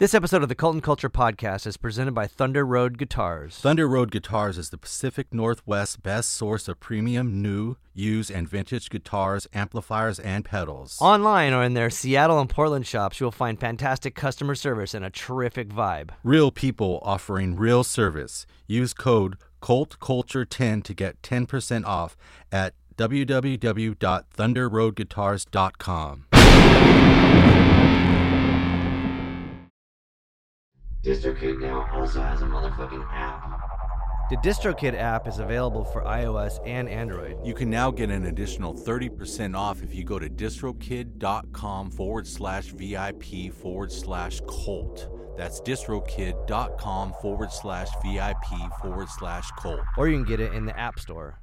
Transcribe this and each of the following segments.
This episode of the Cult and Culture Podcast is presented by Thunder Road Guitars. Thunder Road Guitars is the Pacific Northwest's best source of premium, new, used, and vintage guitars, amplifiers, and pedals. Online or in their Seattle and Portland shops, you'll find fantastic customer service and a terrific vibe. Real people offering real service. Use code CultCulture10 to get 10% off at www.thunderroadguitars.com. DistroKid now also has a motherfucking app. The DistroKid app is available for iOS and Android. You can now get an additional 30% off if you go to distrokid.com forward slash VIP forward slash cult. That's distrokid.com forward slash VIP forward slash cult. Or you can get it in the App Store.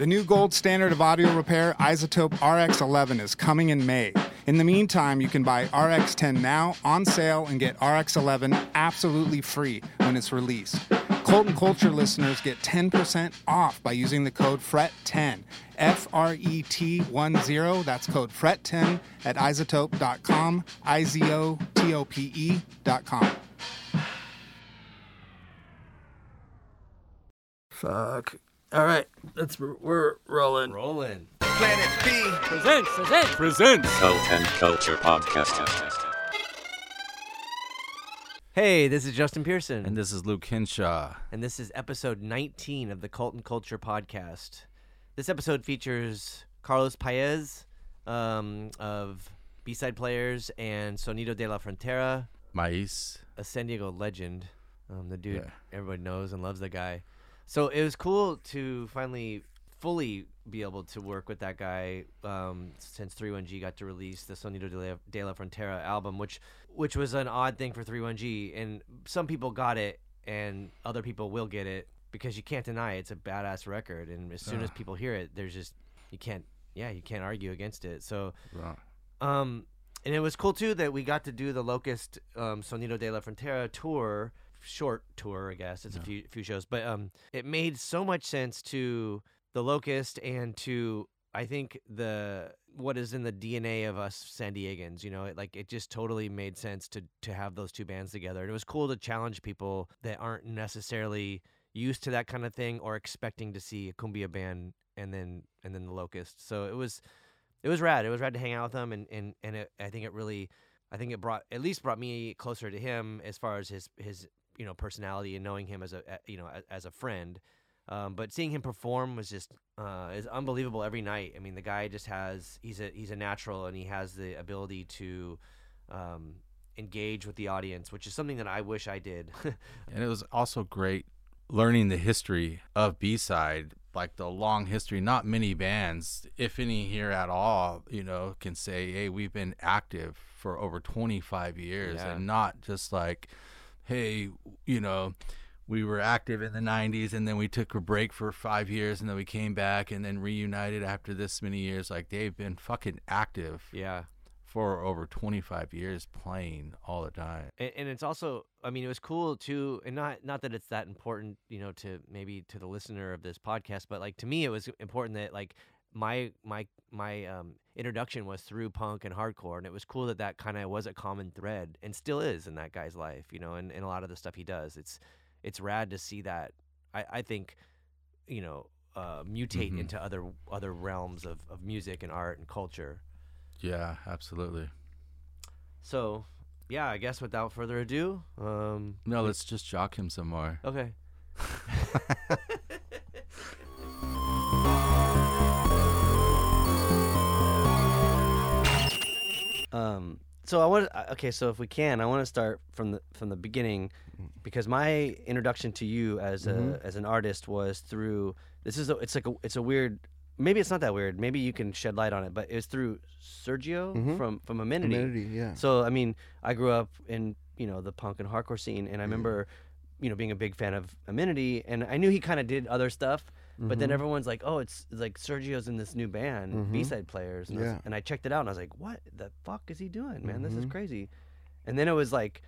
The new gold standard of audio repair, iZotope RX11, is coming in May. In the meantime, you can buy RX10 now on sale and get RX11 absolutely free when it's released. Cult and Culture listeners get 10% off by using the code FRET10. F R E T 1 0. That's code FRET10 at izotope.com, I Z O T O P E.com. Fuck. All right, that's we're rolling. Rolling. Planet B presents presents presents. Cult and Culture Podcast. Hey, this is Justin Pearson. And this is Luke Henshaw. and this is episode 19 of the Cult and Culture podcast. This episode features Karlos Paez um, of B-Side Players and Sonido de la Frontera, Mais. a San Diego legend. Um, the dude Yeah. everybody knows and loves the guy. So it was cool to finally fully be able to work with that guy um, since 31G got to release the Sonido de la, de la Frontera album, which which was an odd thing for 31G. And some people got it, and other people will get it because you can't deny it. it's a badass record. And as soon as people hear it, there's just you can't yeah you can't argue against it. So Right. um, and it was cool too that we got to do the Locust um, Sonido de la Frontera tour, short tour, I guess. It's a few few shows, but um, it made so much sense to the Locust and to I think the what is in the DNA of us San Diegans. You know, it, like it just totally made sense to to have those two bands together. And it was cool to challenge people that aren't necessarily used to that kind of thing or expecting to see a cumbia band and then and then the Locust. So it was it was rad. It was rad to hang out with them and and and it, I think it really, I think it brought at least brought me closer to him as far as his his you know personality and knowing him as a you know as, as a friend. Um, but seeing him perform was just uh, is unbelievable every night. I mean, the guy just has he's a he's a natural, and he has the ability to um, engage with the audience, which is something that I wish I did. And it was also great learning the history of B side, like the long history. Not many bands, if any here at all, you know, can say, "Hey, we've been active for over 25 years," Yeah. and not just like, "Hey, you know." We were active in the 90s and then we took a break for five years and then we came back and then reunited after this many years. Like they've been fucking active yeah. for over 25 years playing all the time. and, and it's also i mean it was cool too and not not that it's that important you know to maybe to the listener of this podcast but like to me it was important that like my my my um introduction was through punk and hardcore and it was cool that that kind of was a common thread and still is in that guy's life you know and, and a lot of the stuff he does it's it's rad to see that i i think you know uh mutate Mhm. into other other realms of, of music and art and culture Yeah, absolutely. so yeah i guess without further ado um No, let's just jock him some more. okay Um. So I want. to Okay. So if we can, I want to start from the from the beginning, because my introduction to you as a as an artist was through. This is a, it's like a it's a weird. Maybe it's not that weird. Maybe you can shed light on it. But it was through Sergio Mhm. from from Amenity. Amenity, yeah. So I mean, I grew up in you know the punk and hardcore scene, and I Mm-hmm. remember, you know, being a big fan of Amenity, and I knew he kind of did other stuff. But then Mhm. everyone's like, "Oh, it's, it's like Sergio's in this new band, Mhm. B-side players," and, I was- Yeah. and I checked it out, and I was like, "What the fuck is he doing, man? This is Mhm. crazy." And then it was like,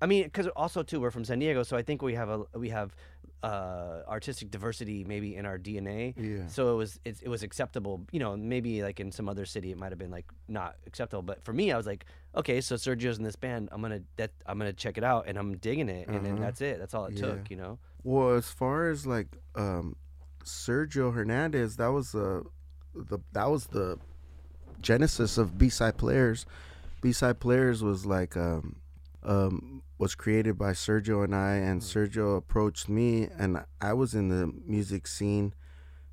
I mean, because also too, we're from San Diego, so I think we have a we have uh, artistic diversity maybe in our DNA. Yeah. So it was it, it was acceptable. You know, maybe like in some other city it might have been like not acceptable. But for me, I was like, okay, so Sergio's in this band. I'm gonna that I'm gonna check it out, and I'm digging it, and then Uh-huh. that's it. That's all it Yeah. took. You know. Well, as far as like um, Sergio Hernandez, that was uh, the that was the genesis of B side players. B side players was like um, um, was created by Sergio and I, and Sergio approached me, and I was in the music scene,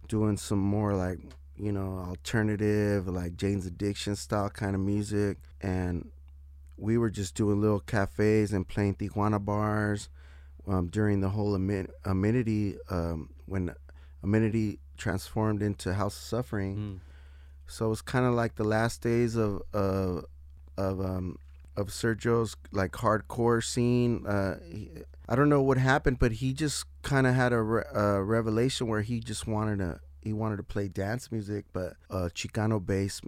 doing some more like you know alternative, like Jane's Addiction style kind of music, and we were just doing little cafes and playing Tijuana bars um, during the whole amin- amenity um, when amenity transformed into House of Suffering. Mm. So it was kind of like the last days of uh, of um, of Sergio's like hardcore scene. Uh, he, I don't know what happened, but he just kind of had a, re- a revelation where he just wanted to he wanted to play dance music, but uh, Chicano based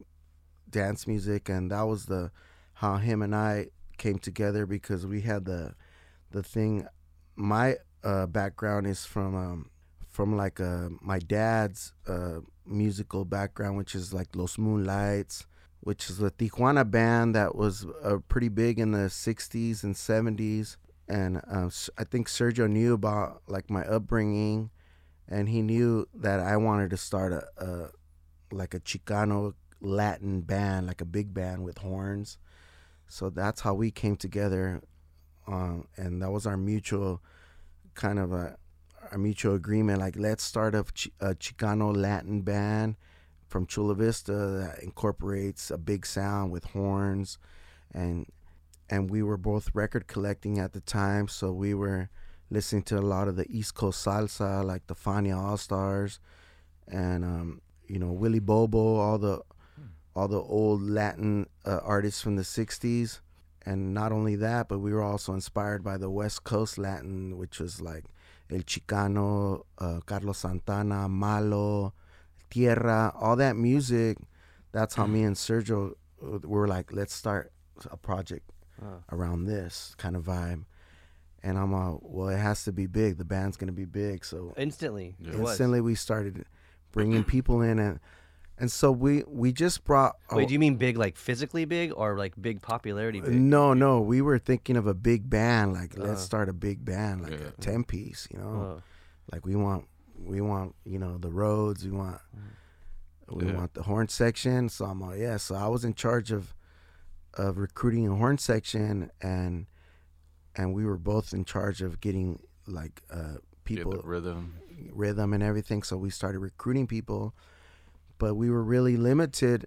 dance music, and that was the how him and I came together because we had the the thing. My uh, background is from um, from like uh, my dad's uh, musical background, which is like Los Moonlights, which is a Tijuana band that was uh, pretty big in the '60s and '70s. And s- I think Sergio knew about like my upbringing, and he knew that I wanted to start a, a like a Chicano Latin band, like a big band with horns. So that's how we came together, um, and that was our mutual kind of a mutual agreement. Like, let's start a, Ch- a Chicano Latin band from Chula Vista that incorporates a big sound with horns, and and we were both record collecting at the time, so we were listening to a lot of the East Coast salsa, like the Fania All Stars, and um, you know Willie Bobo, all the all the old Latin uh, artists from the '60s, and not only that, but we were also inspired by the West Coast Latin, which was like El Chicano, uh, Carlos Santana, Malo, Tierra, all that music. That's how me and Sergio uh, were like, let's start a project Wow. around this kind of vibe. And I'm like, well, it has to be big. The band's gonna be big, so Instantly, Yeah. instantly we started bringing people in, and and so we we just brought. Wait, do you mean big like physically big or like big popularity big? No, no, we were thinking of a big band. Like, let's Uh. start a big band, like Yeah. a ten piece. You know, Oh. like we want, we want, you know, the roads. We want, we Yeah. want the horn section. So I'm like, yeah. So I was in charge of, of recruiting a horn section, and, and we were both in charge of getting like uh, people the rhythm. rhythm and everything. So we started recruiting people, but we were really limited.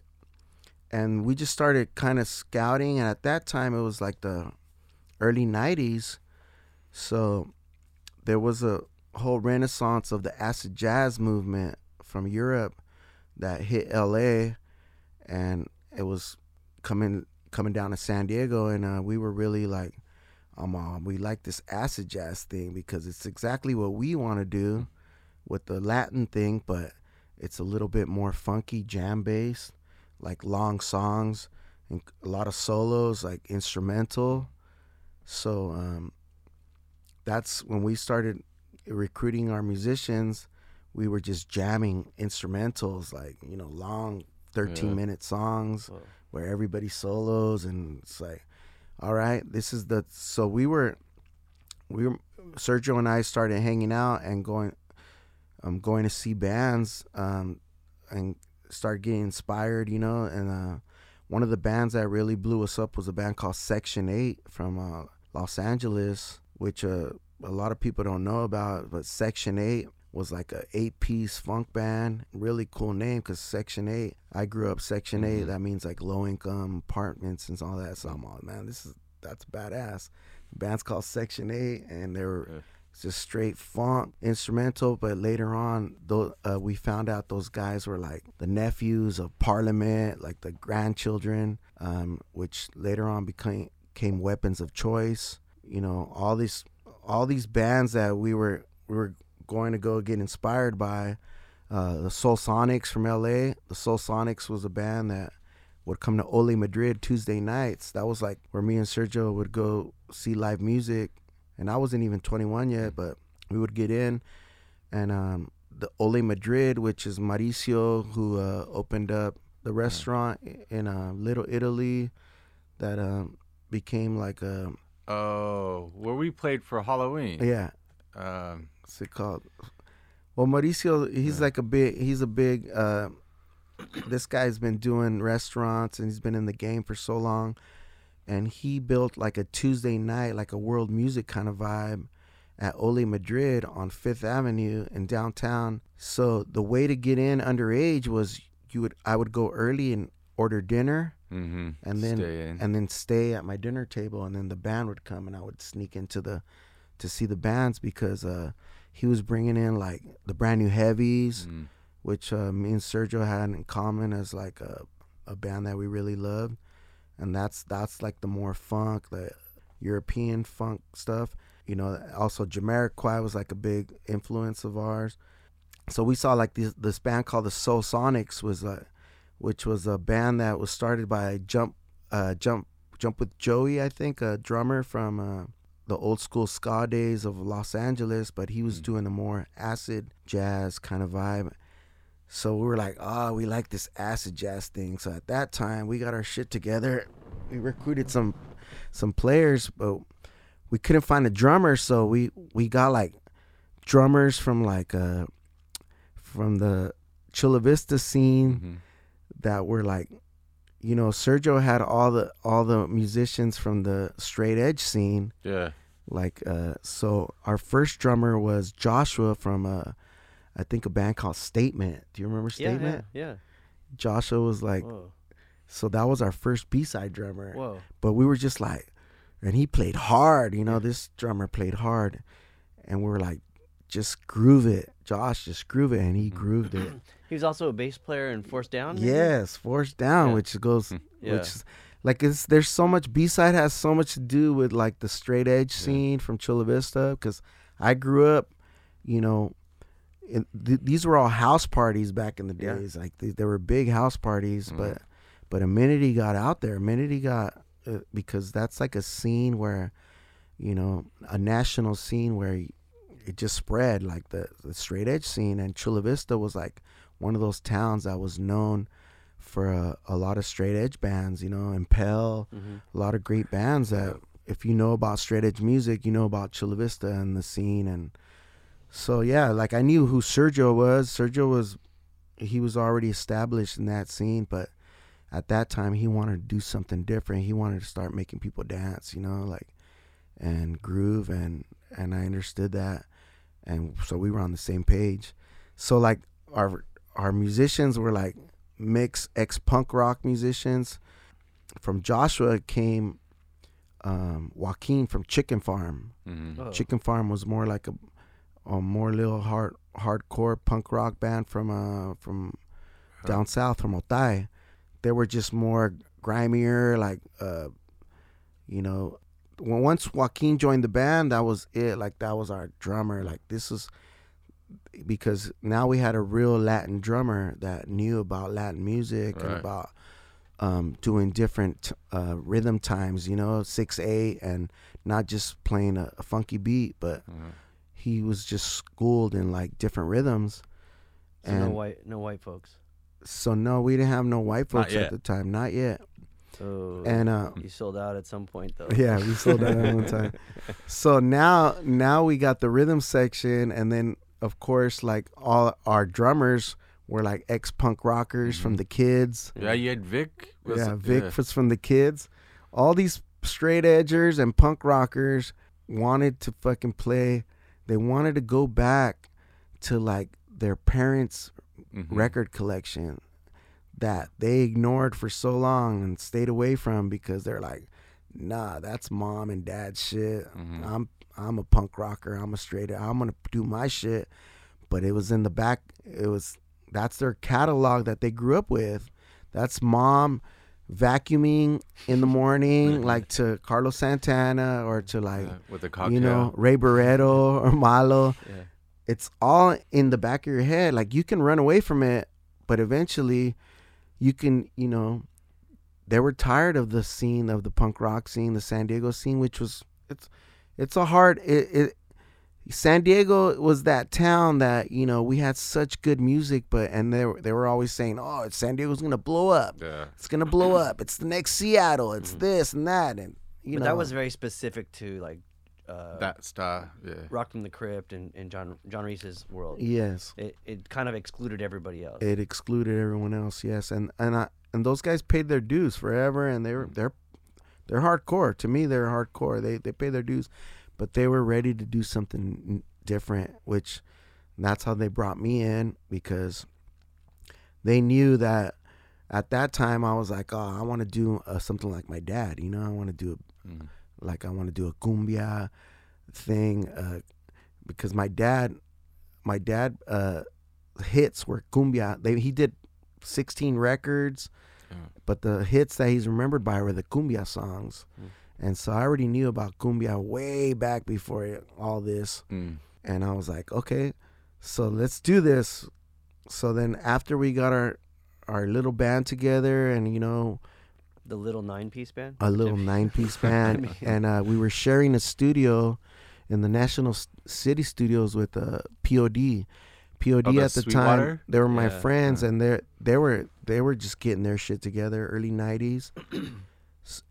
And we just started kind of scouting. And at that time, it was like the early 90s. So there was a whole renaissance of the acid jazz movement from Europe that hit LA. And it was coming coming down to San Diego. And uh, we were really like, um, we like this acid jazz thing because it's exactly what we want to do with the Latin thing, but it's a little bit more funky, jam based, like long songs and a lot of solos, like instrumental. So um, that's when we started recruiting our musicians. We were just jamming instrumentals, like you know, long thirteen Yeah. minute songs where everybody solos, and it's like, all right, this is the. So we were, we were, Sergio and I started hanging out and going, um, going to see bands, um, and start getting inspired, you know. And uh, one of the bands that really blew us up was a band called Section Eight from uh, Los Angeles, which uh, a lot of people don't know about. But Section Eight was like a eight-piece funk band. Really cool name because Section Eight. I grew up Section Eight. Mhm. That means like low-income apartments and all that. So I'm all, man, this is that's badass. The band's called Section Eight, and they were Yeah. just straight funk instrumental. But later on, though, uh, we found out those guys were like the nephews of Parliament, like the grandchildren, um, which later on became became weapons of choice. You know, all these all these bands that we were we were going to go get inspired by. Uh, the Solsonics from LA. The Solsonics was a band that would come to Ole Madrid Tuesday nights. That was like where me and Sergio would go see live music and I wasn't even 21 yet, but we would get in, and um, the Ole Madrid, which is Mauricio, who uh, opened up the restaurant in uh, Little Italy, that um, became like a Oh, where we played for Halloween. yeah, Um, what's it called? Well, Mauricio, he's like a big, he's a big. Uh, this guy's been doing restaurants and he's been in the game for so long, and he built like a Tuesday night, like a world music kind of vibe, at Ole Madrid on Fifth Avenue in downtown. So the way to get in underage was you would I would go early and order dinner mm-hmm. and then and then stay at my dinner table and then the band would come and I would sneak into the to see the bands because uh he was bringing in like the brand new heavies Mm. which uh, me and Sergio had in common as like a a band that we really loved and that's that's like the more funk the European funk stuff you know also Jamiroquai was like a big influence of ours so we saw like this this band called the Solsonics was uh, which was a band that was started by Jump uh, Jump Jump with Joey I think a drummer from uh, the old school ska days of Los Angeles but he was doing a more acid jazz kind of vibe. So we were like oh we like this acid jazz thing. So at that time we got our shit together. We recruited some some players but we couldn't find a drummer so we we got like drummers from like uh from the Chula Vista scene. Mhm. That were like you know Sergio had all the all the musicians from the straight edge scene Yeah. like uh so our first drummer was Joshua from uh I think a band called Statement. Do you remember Statement? yeah, yeah. Joshua was like Whoa, so that was our first B-side drummer. whoa. But we were just like and he played hard, you know, this drummer played hard and we were like just groove it. Josh just groove it and he grooved it. He was also a bass player in Force Down. maybe? Yes, forced down, Yeah. which goes, Yeah. which like it's there's so much B side has so much to do with like the straight edge scene from Chula Vista because I grew up, you know, in, th- these were all house parties back in the Yeah. days. Like th- there were big house parties, Mhm. but but a minute he got out there, a minute he got uh, because that's like a scene where, you know, a national scene where it just spread like the the straight edge scene and Chula Vista was like one of those towns that was known for a, a lot of straight edge bands, you know, Impel, Mhm. a lot of great bands that if you know about straight edge music, you know about Chula Vista and the scene and so yeah, like I knew who Sergio was. Sergio was he was already established in that scene, but at that time he wanted to do something different. He wanted to start making people dance, you know, like and groove and and I understood that. And so we were on the same page. So like our our musicians were like mixed ex punk rock musicians. From Joshua came um, Joaquin from Chicken Farm. Mhm. Oh. Chicken Farm was more like a, a more little hard hardcore punk rock band from uh from down south from Otay. They were just more grimier, like uh, you know. When once Joaquin joined the band, that was it. Like that was our drummer. Like this was because now we had a real Latin drummer that knew about Latin music and about um, doing different uh, rhythm times. You know, six eight, and not just playing a, a funky beat, but Mhm. he was just schooled in like different rhythms. So no And- white, no white folks. So no, we didn't have no white folks at the time, not yet. Oh, And uh, you sold out at some point though. yeah, we sold out at one time. So now, now we got the rhythm section, and then of course, like all our drummers were like ex punk rockers from the Kids. Yeah, you had Vic. was- yeah, Vic was from the Kids. All these straight edgers and punk rockers wanted to fucking play. They wanted to go back to like their parents' Mhm. record collection that they ignored for so long and stayed away from because they're like, nah, that's mom and dad shit. Mhm. I'm I'm a punk rocker. I'm a straight. I'm gonna do my shit. But it was in the back. It was that's their catalog that they grew up with. That's mom vacuuming in the morning, like to Carlos Santana or to like Yeah, with the cocktail. you know Ray Barretto or Malo. Yeah. it's all in the back of your head. Like you can run away from it, but eventually you can, you know, they were tired of the scene of the punk rock scene, the San Diego scene, which was it's it's a hard it, it San Diego was that town that you know we had such good music, but and they were, they were always saying, "Oh, San Diego's gonna blow up. Yeah. It's gonna blow up. It's the next Seattle. It's this and that." And you but know that was very specific to like uh, That stuff. Yeah. Rocket from the Crypt and, and John John Reis's world. yes, It it kind of excluded everybody else. it excluded everyone else. Yes, and and I and those guys paid their dues forever, and they were they're they're hardcore. To me, they're hardcore. They they pay their dues, but they were ready to do something different, which that's how they brought me in because they knew that at that time I was like, oh, I want to do uh, something like my dad. You know, I want to do Mhm. like I want to do a cumbia thing uh, because my dad, my dad uh, hits were cumbia. They he did 16 records. But the hits that he's remembered by were the cumbia songs. And so I already knew about cumbia way back before all this. Mm. And I was like, okay, so let's do this. So then after we got our our little band together and you know the little nine piece band. a little nine piece band mean- and uh, we were sharing a studio in the National S- City Studios with uh, POD. POD Oh, at the Sweetwater? time they were my Yeah, friends and they they were they were just getting their shit together early 90s.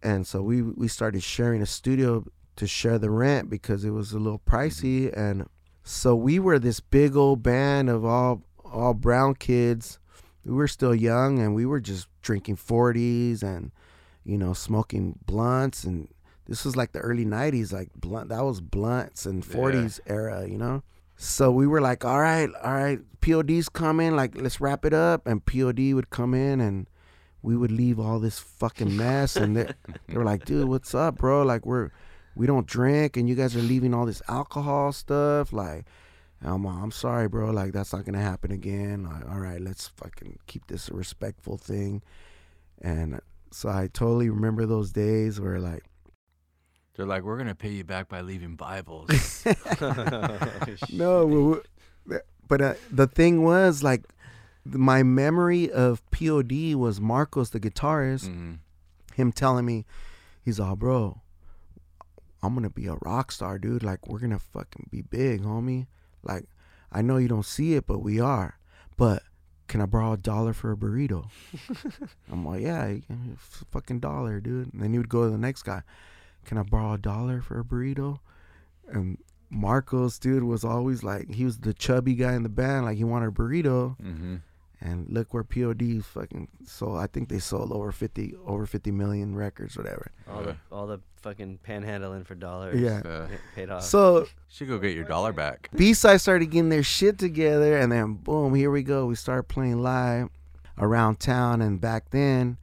And so we we started sharing a studio to share the rent because it was a little pricey mm-hmm. and so we were this big old band of all all brown kids. We were still young and we were just drinking 40s and you know smoking blunts and this was like the early 90s like blunt that was blunts and 40s era, you know. So we were like, all right, all right, POD's coming, like let's wrap it up and POD would come in and we would leave all this fucking mess and they, they were like, dude, what's up, bro? Like we're we don't drink and you guys are leaving all this alcohol stuff like I'm, I'm sorry, bro. Like that's not gonna happen again. Like, all right, let's fucking keep this a respectful thing. And so I totally remember those days where like, They're like, we're gonna pay you back by leaving Bibles. no, we- we- but uh, the thing was like, my memory of POD was Marcos, the guitarist. Mhm. him telling me, he's all, bro, I'm gonna be a rock star, dude. Like we're gonna fucking be big, homie. Like I know you don't see it, but we are. But can I borrow a dollar for a burrito? I'm like, yeah, you can- f- fucking dollar, dude. And then he would go to the next guy, can I borrow a dollar for a burrito? And Marcos, dude, was always like, he was the chubby guy in the band. Like he wanted a burrito. Mhm. And look where POD fucking sold. I think they sold over fifty over fifty million records, whatever. all the all the fucking panhandling for dollars. Yeah. Uh, paid off. So should go get your dollar back. B side started getting their shit together, and then boom, here we go. We start playing live around town, and back then,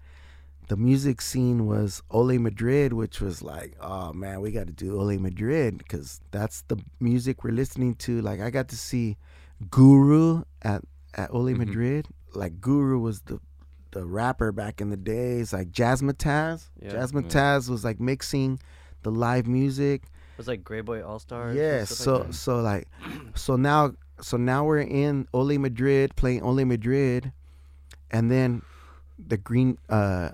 the music scene was Ole Madrid, which was like, oh man, we got to do Ole Madrid because that's the music we're listening to. Like I got to see Guru at at Ole Mhm. Madrid. Like Guru was the the rapper back in the days, like Jazzmatazz. Yeah. Jazzmatazz was like mixing the live music. it was like Grey Boy All Stars. Yeah, so so like so now so now we're in Ole Madrid playing Ole Madrid and then the green uh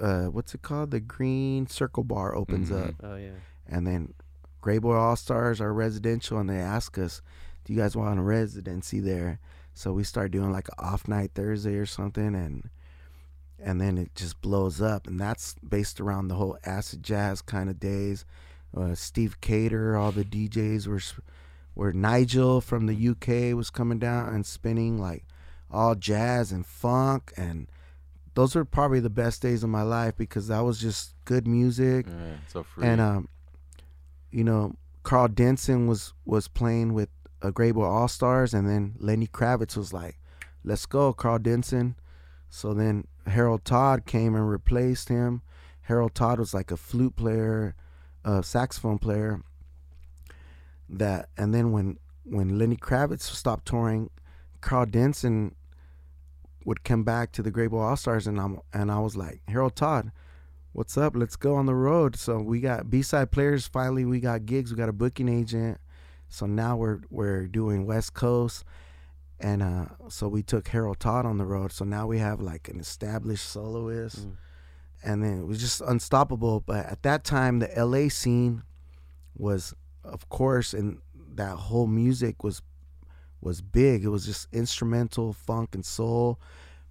uh what's it called? The green circle bar opens Mhm. up Oh yeah. and then Grey Boy All Stars are residential and they ask us, Do you guys want a residency there? So we start doing like an off night Thursday or something and and then it just blows up and that's based around the whole acid jazz kind of days. Uh, Steve Cater, all the DJs were s- were Nigel from the UK was coming down and spinning like all jazz and funk and those were probably the best days of my life because that was just good music Yeah, so free. and um, you know, Karl Denson was was playing with a Boy All Stars, and then Lenny Kravitz was like, "Let's go, Karl Denson." So then Harold Todd came and replaced him. Harold Todd was like a flute player, a saxophone player. That and then when when Lenny Kravitz stopped touring, Karl Denson would come back to the Grey Boy All Stars, and I'm and I was like, Harold Todd, what's up? Let's go on the road. So we got B side players. Finally, we got gigs. We got a booking agent. So now we're we're doing West Coast, and uh, so we took Harold Todd on the road. So now we have like an established soloist, Mm. and then it was just unstoppable. But at that time, the LA scene was, of course, and that whole music was was big. It was just instrumental funk and soul,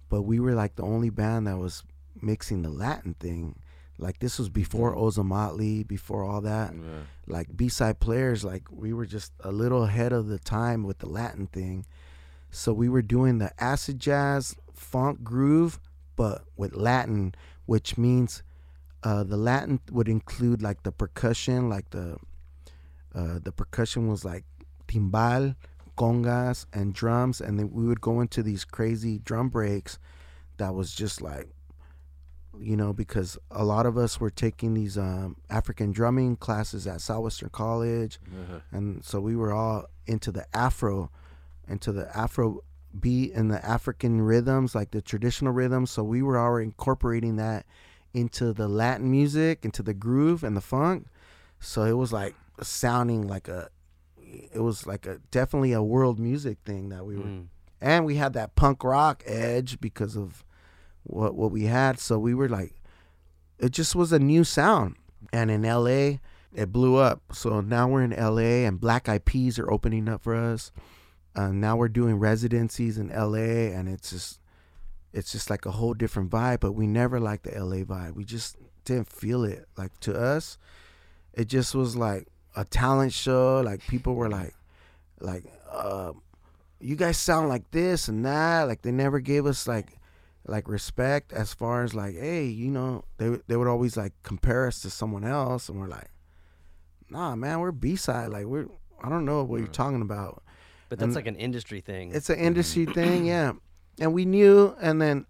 but we were like the only band that was mixing the Latin thing. Like this was before Ozomatli, before all that. Yeah. Like B side players, like we were just a little ahead of the time with the Latin thing. So we were doing the acid jazz funk groove, but with Latin, which means uh, the Latin would include like the percussion, like the uh, the percussion was like timbal, congas, and drums, and then we would go into these crazy drum breaks that was just like you know because a lot of us were taking these um, African drumming classes at Southwestern College, Uh-huh. and so we were all into the Afro, into the Afro beat and the African rhythms, like the traditional rhythms. So we were already incorporating that into the Latin music, into the groove and the funk. So it was like sounding like a, it was like a definitely a world music thing that we were Mm. and we had that punk rock edge because of what what we had. So we were like, it just was a new sound. And in L.A., it blew up. So now we're in L.A. and Black Eyed Peas are opening up for us. Uh, now we're doing residencies in L.A. and it's just it's just like a whole different vibe. But we never liked the L.A. vibe. We just didn't feel it. Like to us, it just was like a talent show. Like people were like, like, uh, you guys sound like this and that. Like they never gave us like like respect as far as like, hey, you know, they they would always like compare us to someone else, and we're like, nah, man, we're B side. Like we're I don't know what you're talking about. But that's And- like an industry thing. It's an industry thing, yeah. And we knew, and then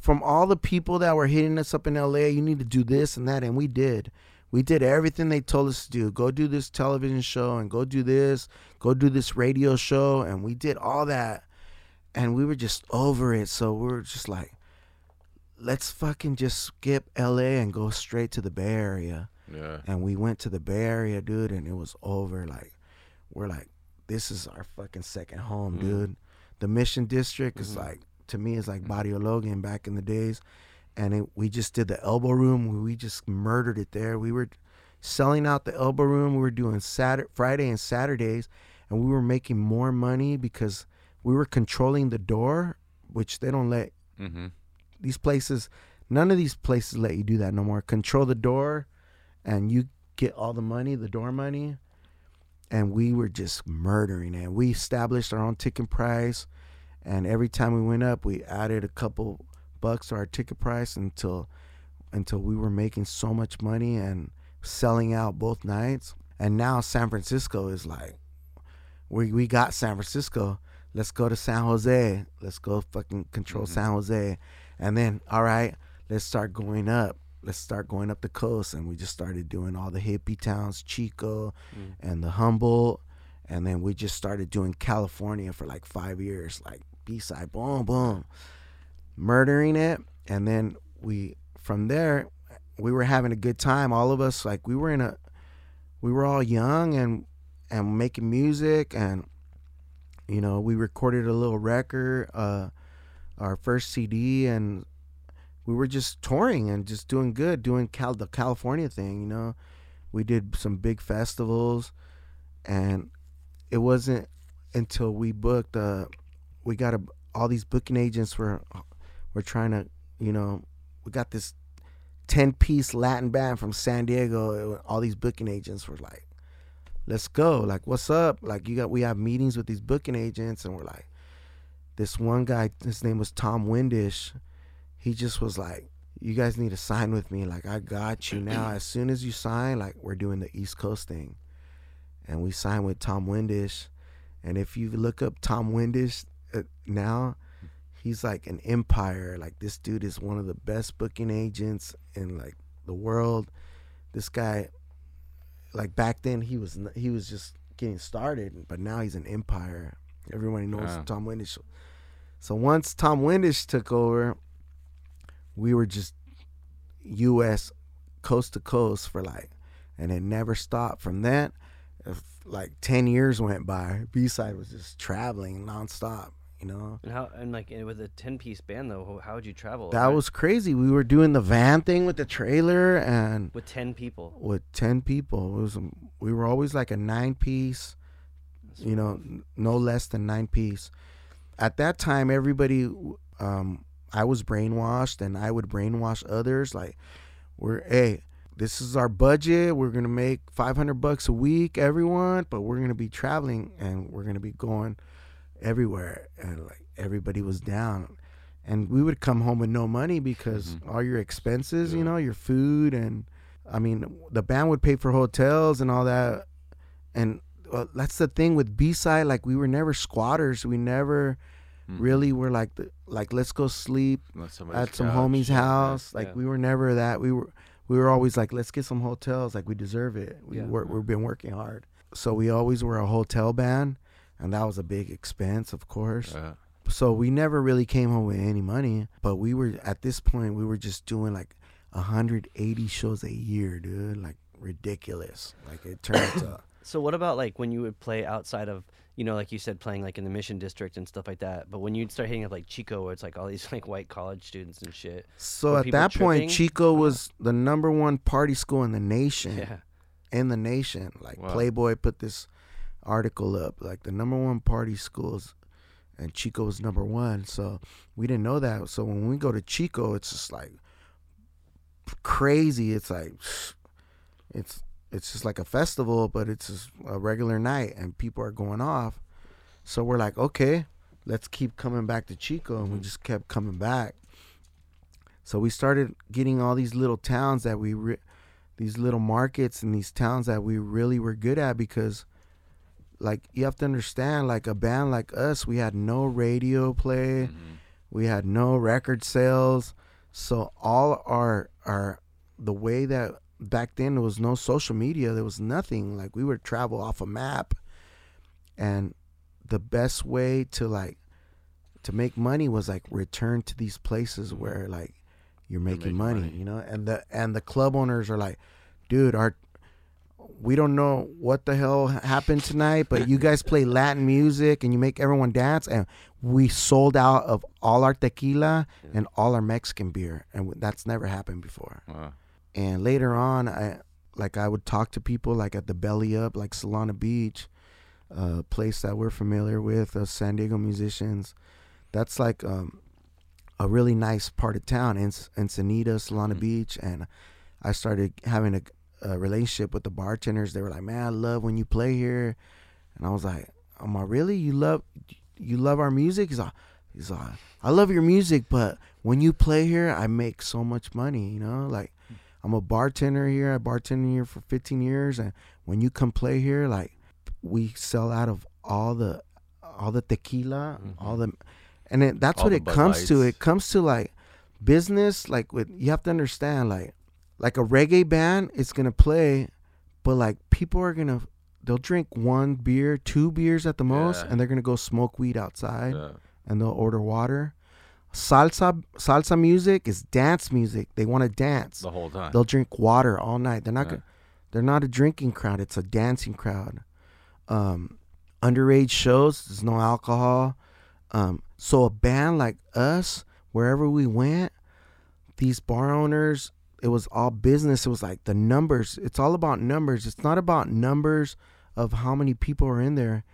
from all the people that were hitting us up in LA, you need to do this and that, and we did. We did everything they told us to do. Go do this television show and go do this, go do this radio show, and we did all that. And we were just over it. So we were just like, let's fucking just skip LA and go straight to the Bay Area Yeah. and we went to the Bay Area, dude, and it was over. Like, we're like, this is our fucking second home, Mhm. dude. The Mission District is Mhm. like, to me, it's like Barrio Logan back in the days, and it, we just did the Elbow Room. We just murdered it there. We were selling out the Elbow Room. We were doing Saturday, Friday, and Saturdays, and we were making more money because we were controlling the door, which they don't let Mm-hmm. these places none of these places let you do that no more control the door and you get all the money the door money and we were just murdering it we established our own ticket price and every time we went up we added a couple bucks our ticket price until until we were making so much money and selling out both nights and now san francisco is like we, we got san francisco let's go to san jose let's go fucking control Mhm. san jose and then, all right, let's start going up. Let's start going up the coast. And we just started doing all the hippie towns, Chico Mm. and the Humboldt. And then we just started doing California for like five years, like B side, boom, boom, murdering it. And then we, from there, we were having a good time. All of us, like, we were in a, we were all young and, and making music. And, you know, we recorded a little record, uh, our first CD, and we were just touring and just doing good, doing Cal- the California thing. You know, we did some big festivals, and it wasn't until we booked. Uh, we got a, all these booking agents were were trying to, you know, we got this ten piece Latin band from San Diego. All these booking agents were like, "Let's go!" Like, what's up? Like, you got we have meetings with these booking agents, and we're like this one guy, his name was Tom Windish. He just was like, "You guys need to sign with me. Like, I got you now. As soon as you sign, like, we're doing the East Coast thing." And we signed with Tom Windish. And if you look up Tom Windish uh, now, he's like an empire. Like, this dude is one of the best booking agents in like the world. This guy, like back then, he was he was just getting started, but now he's an empire. Everybody knows Wow. Tom Windish. So once Tom Windish took over, we were just U.S. coast to coast for like, and it never stopped. From that, if, like ten years went by. B side was just traveling nonstop. You know, And how and like and with a ten piece band though, how would you travel? that Right? was crazy. We were doing the van thing with the trailer and with ten people. with 10 people. It was we were always like a 9 piece, you know, n- no less than nine piece. At that time, everybody, um, I was brainwashed, and I would brainwash others. Like, we're hey, this is our budget. We're gonna make five hundred bucks a week, everyone, but we're gonna be traveling and we're gonna be going everywhere, and like everybody was down. And we would come home with no money because all your expenses, you know, your food, and I mean, the band would pay for hotels and all that. And uh, that's the thing with B side. Like we were never squatters. We never really were like the like let's go sleep at some couch, homie's yeah, house. Like yeah. we were never that. We were we were always like let's get some hotels. Like we deserve it. We Yeah. work, we've been working hard. So we always were a hotel band, and that was a big expense, of course. So we never really came home with any money. But we were at this point we were just doing like 180 shows a year, dude. Like ridiculous. Like it turned to So what about like when you would play outside of you know like you said playing like in the Mission District and stuff like that? But when you'd start hitting up like Chico, where it's like all these like white college students and shit. So at that point, tripping? Chico was the number one party school in the nation. Yeah. In the nation, like Wow. Playboy put this article up, like the number one party schools, and Chico was number one. So we didn't know that. So when we go to Chico, it's just like crazy. It's like it's it's just like a festival, but it's just a regular night, and people are going off. So we're like, okay, let's keep coming back to Chico, and we mm-hmm. just kept coming back. So we started getting all these little towns that we, re- these little markets and these towns that we really were good at because, like, you have to understand, like a band like us, we had no radio play, mm-hmm. we had no record sales, so all our our the way that back then there was no social media, there was nothing. Like we would travel off a map, and the best way to like to make money was like return to these places mm-hmm. where like you're making, making money, money. you know? And the and the club owners are like dude our we don't know what the hell happened tonight but you guys play latin music and you make everyone dance and we sold out of all our tequila and all our mexican beer and that's never happened before. Wow. and later on i like i would talk to people like at the belly up like solana beach a place that we're familiar with uh, san diego musicians. That's like um, a really nice part of town En- ensenada solana beach and i started having a, a relationship with the bartenders. They were like man i love when you play here. And i was like am i really? You love you love our music? He's like he's like i love your music but when you play here i make so much money you know? Like i'm a bartender here. I bartended here for 15 years and when you come play here like we sell out of all the all the tequila all the and it, that's All what it comes to. It comes to like business like with you have to understand like like a reggae band it's gonna play but like people are gonna they'll drink one beer two beers at the most Yeah. and they're gonna go smoke weed outside Yeah. and they'll order water salsa salsa music is dance music they want to dance The whole time. they'll drink water all night they're not Yeah. gonna they're not a drinking crowd it's a dancing crowd um underage shows there's no alcohol um so a band like us wherever we went these bar owners it was all business. It was like the numbers. It's all about numbers. It's not about numbers of how many people are in there.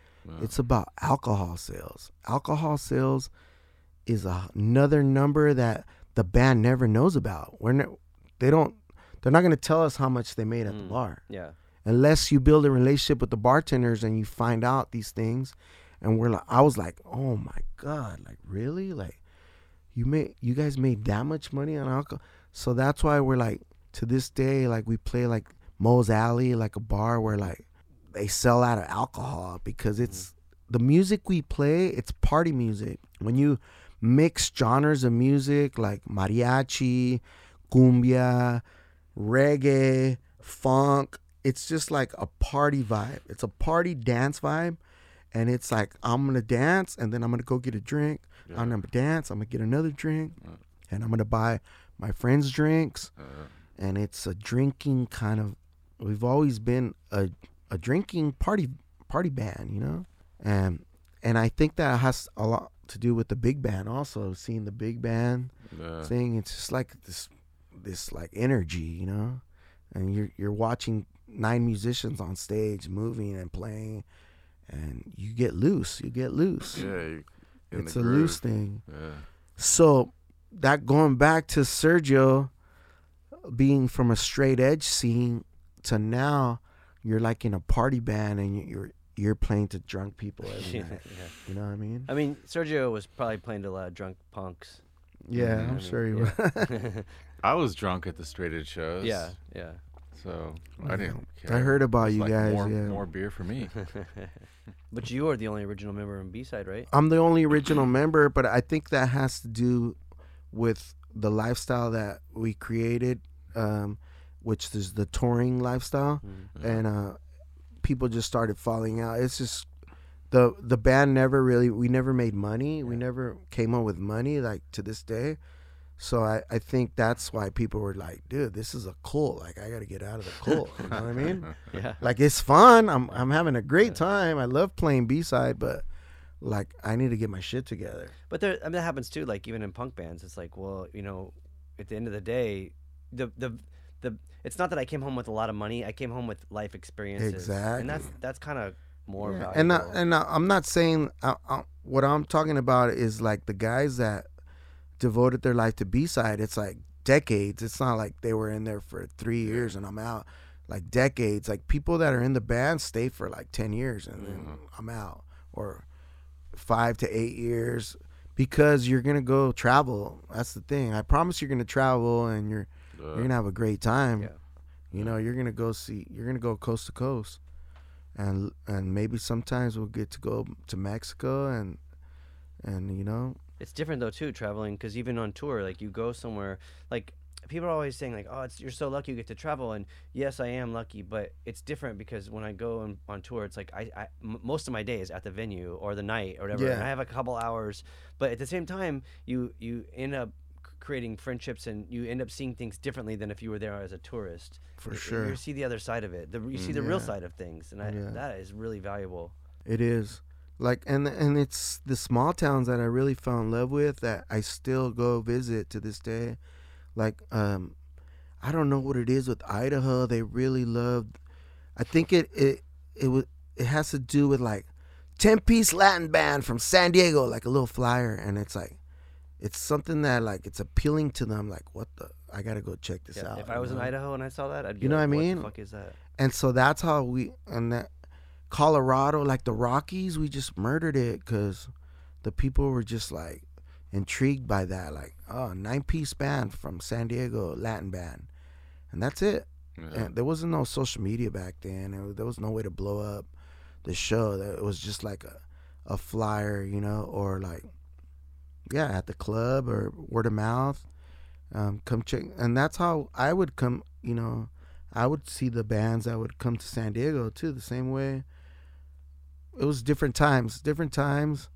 It's about alcohol sales. Alcohol sales is a, another number that the band never knows about. We're ne- they don't they're not going to tell us how much they made at the Mm. bar. Yeah. unless you build a relationship with the bartenders and you find out these things. And we're like i was like oh my god like really? Like you made you guys made that much money on alcohol so that's why we're like to this day like we play like moe's alley like a bar where like they sell out of alcohol because it's mm-hmm. the music we play it's party music. When you mix genres of music like mariachi cumbia reggae funk it's just like a party vibe. It's a party dance vibe and it's like i'm gonna dance and then i'm gonna go get a drink. I'm gonna dance i'm gonna get another drink and i'm gonna buy my friends drinks and it's a drinking kind of we've always been a, a drinking party party band you know and and i think that has a lot to do with the big band also seeing the big band Yeah. thing it's just like this this like energy you know and you're you're watching nine musicians on stage moving and playing and you get loose. You get loose. Yeah, it's a groove. loose thing. Yeah. So that going back to Sergio being from a straight edge scene to now, you're like in a party band and you- you're you're playing to drunk people every yeah. You know what I mean? I mean, Sergio was probably playing to a lot of drunk punks. Yeah, Mhm. I'm I sure he mean, was. yeah. I was drunk at the straight edge shows. yeah, yeah. So I didn't Care. I heard about It's you like guys. More, yeah. more beer for me. but you are the only original member on B side, right? I'm the only original member, but I think that has to do with the lifestyle that we created, um, which is the touring lifestyle, Mm. and uh, people just started falling out. It's just the the band never really we never made money. We never came up with money like to this day. So I, I think that's why people were like, dude, this is a cult. Like I gotta get out of the cult. You know what I mean? Yeah. Like it's fun. I'm I'm having a great time. I love playing B side, but like I need to get my shit together. But there, I mean, that happens too. Like even in punk bands, it's like, well, you know, at the end of the day, the the the it's not that I came home with a lot of money. I came home with life experiences, Exactly. and that's that's kind of more Yeah, valuable. And I, and I, I'm not saying I, I, what I'm talking about is like the guys that devoted their life to B side. It's like decades. It's not like they were in there for three years and I'm out. Like decades. Like people that are in the band stay for like ten years and then mm-hmm. I'm out, or five to eight years because you're gonna go travel. That's the thing. I promise you're gonna travel and you're you're gonna have a great time. Yeah. You know, you're gonna go see. You're gonna go coast to coast, and and maybe sometimes we'll get to go to Mexico and and you know, It's different though too, traveling because even on tour, like you go somewhere, like people are always saying like, "Oh, it's you're so lucky you get to travel," and yes, I am lucky, but it's different because when I go on, on tour, it's like I, I m- most of my day is at the venue or the night or whatever, and Yeah. I have a couple hours, but at the same time, you you end up creating friendships and you end up seeing things differently than if you were there as a tourist. for sure, you see the other side of it. The, you see the real side of things, and I, Yeah. that is really valuable. it is. Like and and it's the small towns that I really fell in love with that I still go visit to this day. Like um, I don't know what it is with Idaho. They really love. I think it it it was it has to do with like ten piece Latin band from San Diego, like a little flyer, and it's like it's something that like it's appealing to them. Like what the I gotta go check this Yeah, out. if I you was in? Idaho and I saw that, I'd be You know like, what I what mean? the fuck is that? and so that's how we and that Colorado, like the Rockies, we just murdered it because the people were just like intrigued by that, like oh, nine piece band from San Diego, Latin band, and that's it. Yeah. And there wasn't no social media back then. It was, there was no way to blow up the show. That it was just like a a flyer, you know, or like yeah, at the club or word of mouth. Um, come check, and that's how I would come. You know, I would see the bands that would come to San Diego too, the same way. It was different times, different times,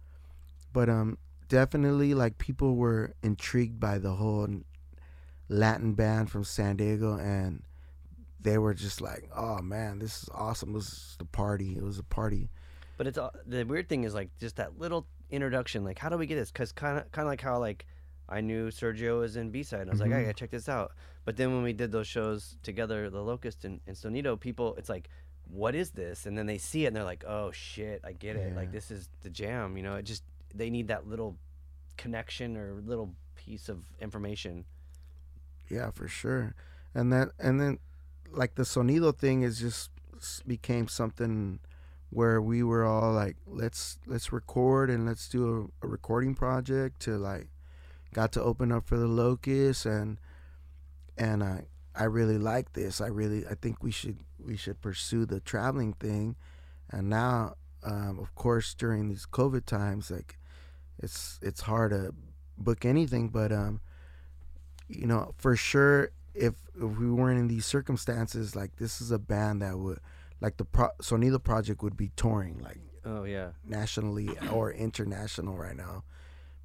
but um, definitely like people were intrigued by the whole Latin band from San Diego, and they were just like, "Oh man, this is awesome! This is the party. It was a party." But it's all- the weird thing is like just that little introduction. Like, how do we get this? Because kind of, kind of like how like I knew Sergio was in B side, and I was like, I Mhm. gotta check this out. But then when we did those shows together, the Locust and, and Sonido, people, it's like, what is this? And then they see it and they're like, oh shit, I get it. Like this is the jam. You know, it just they need that little connection or little piece of information. Yeah, for sure. And that and then like the sonido thing is just became something where we were all like let's let's record and let's do a, a recording project to like got to open up for the locust and and I I really like this. I really I think we should we should pursue the traveling thing. And now um, of course during these COVID times like it's it's hard to book anything but um you know, for sure, if if we weren't in these circumstances, like this is a band that would, like the pro- Sonido project would be touring like Oh yeah. nationally or international right now,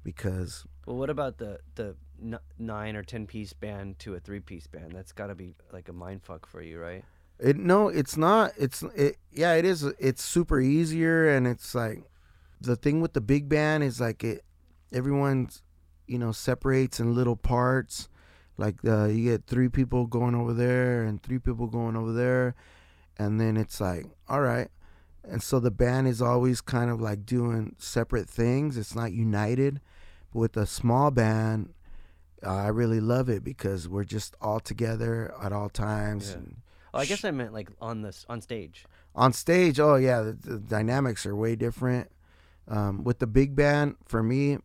because Well, what about the the n- nine or ten piece band to a three piece band? That's got to be like a mind fuck for you, right? It no, it's not. It's it yeah, it is. It's super easier, and it's like the thing with the big band is like it. Everyone's you know separates in little parts. Like uh, you get three people going over there and three people going over there, and then it's like all right and so the band is always kind of like doing separate things. It's not united. But with a small band, uh, I really love it because we're just all together at all times. Yeah. and Oh, I guess I meant like on this on stage. on stage, oh yeah, the, the dynamics are way different. Um, with the big band, for me,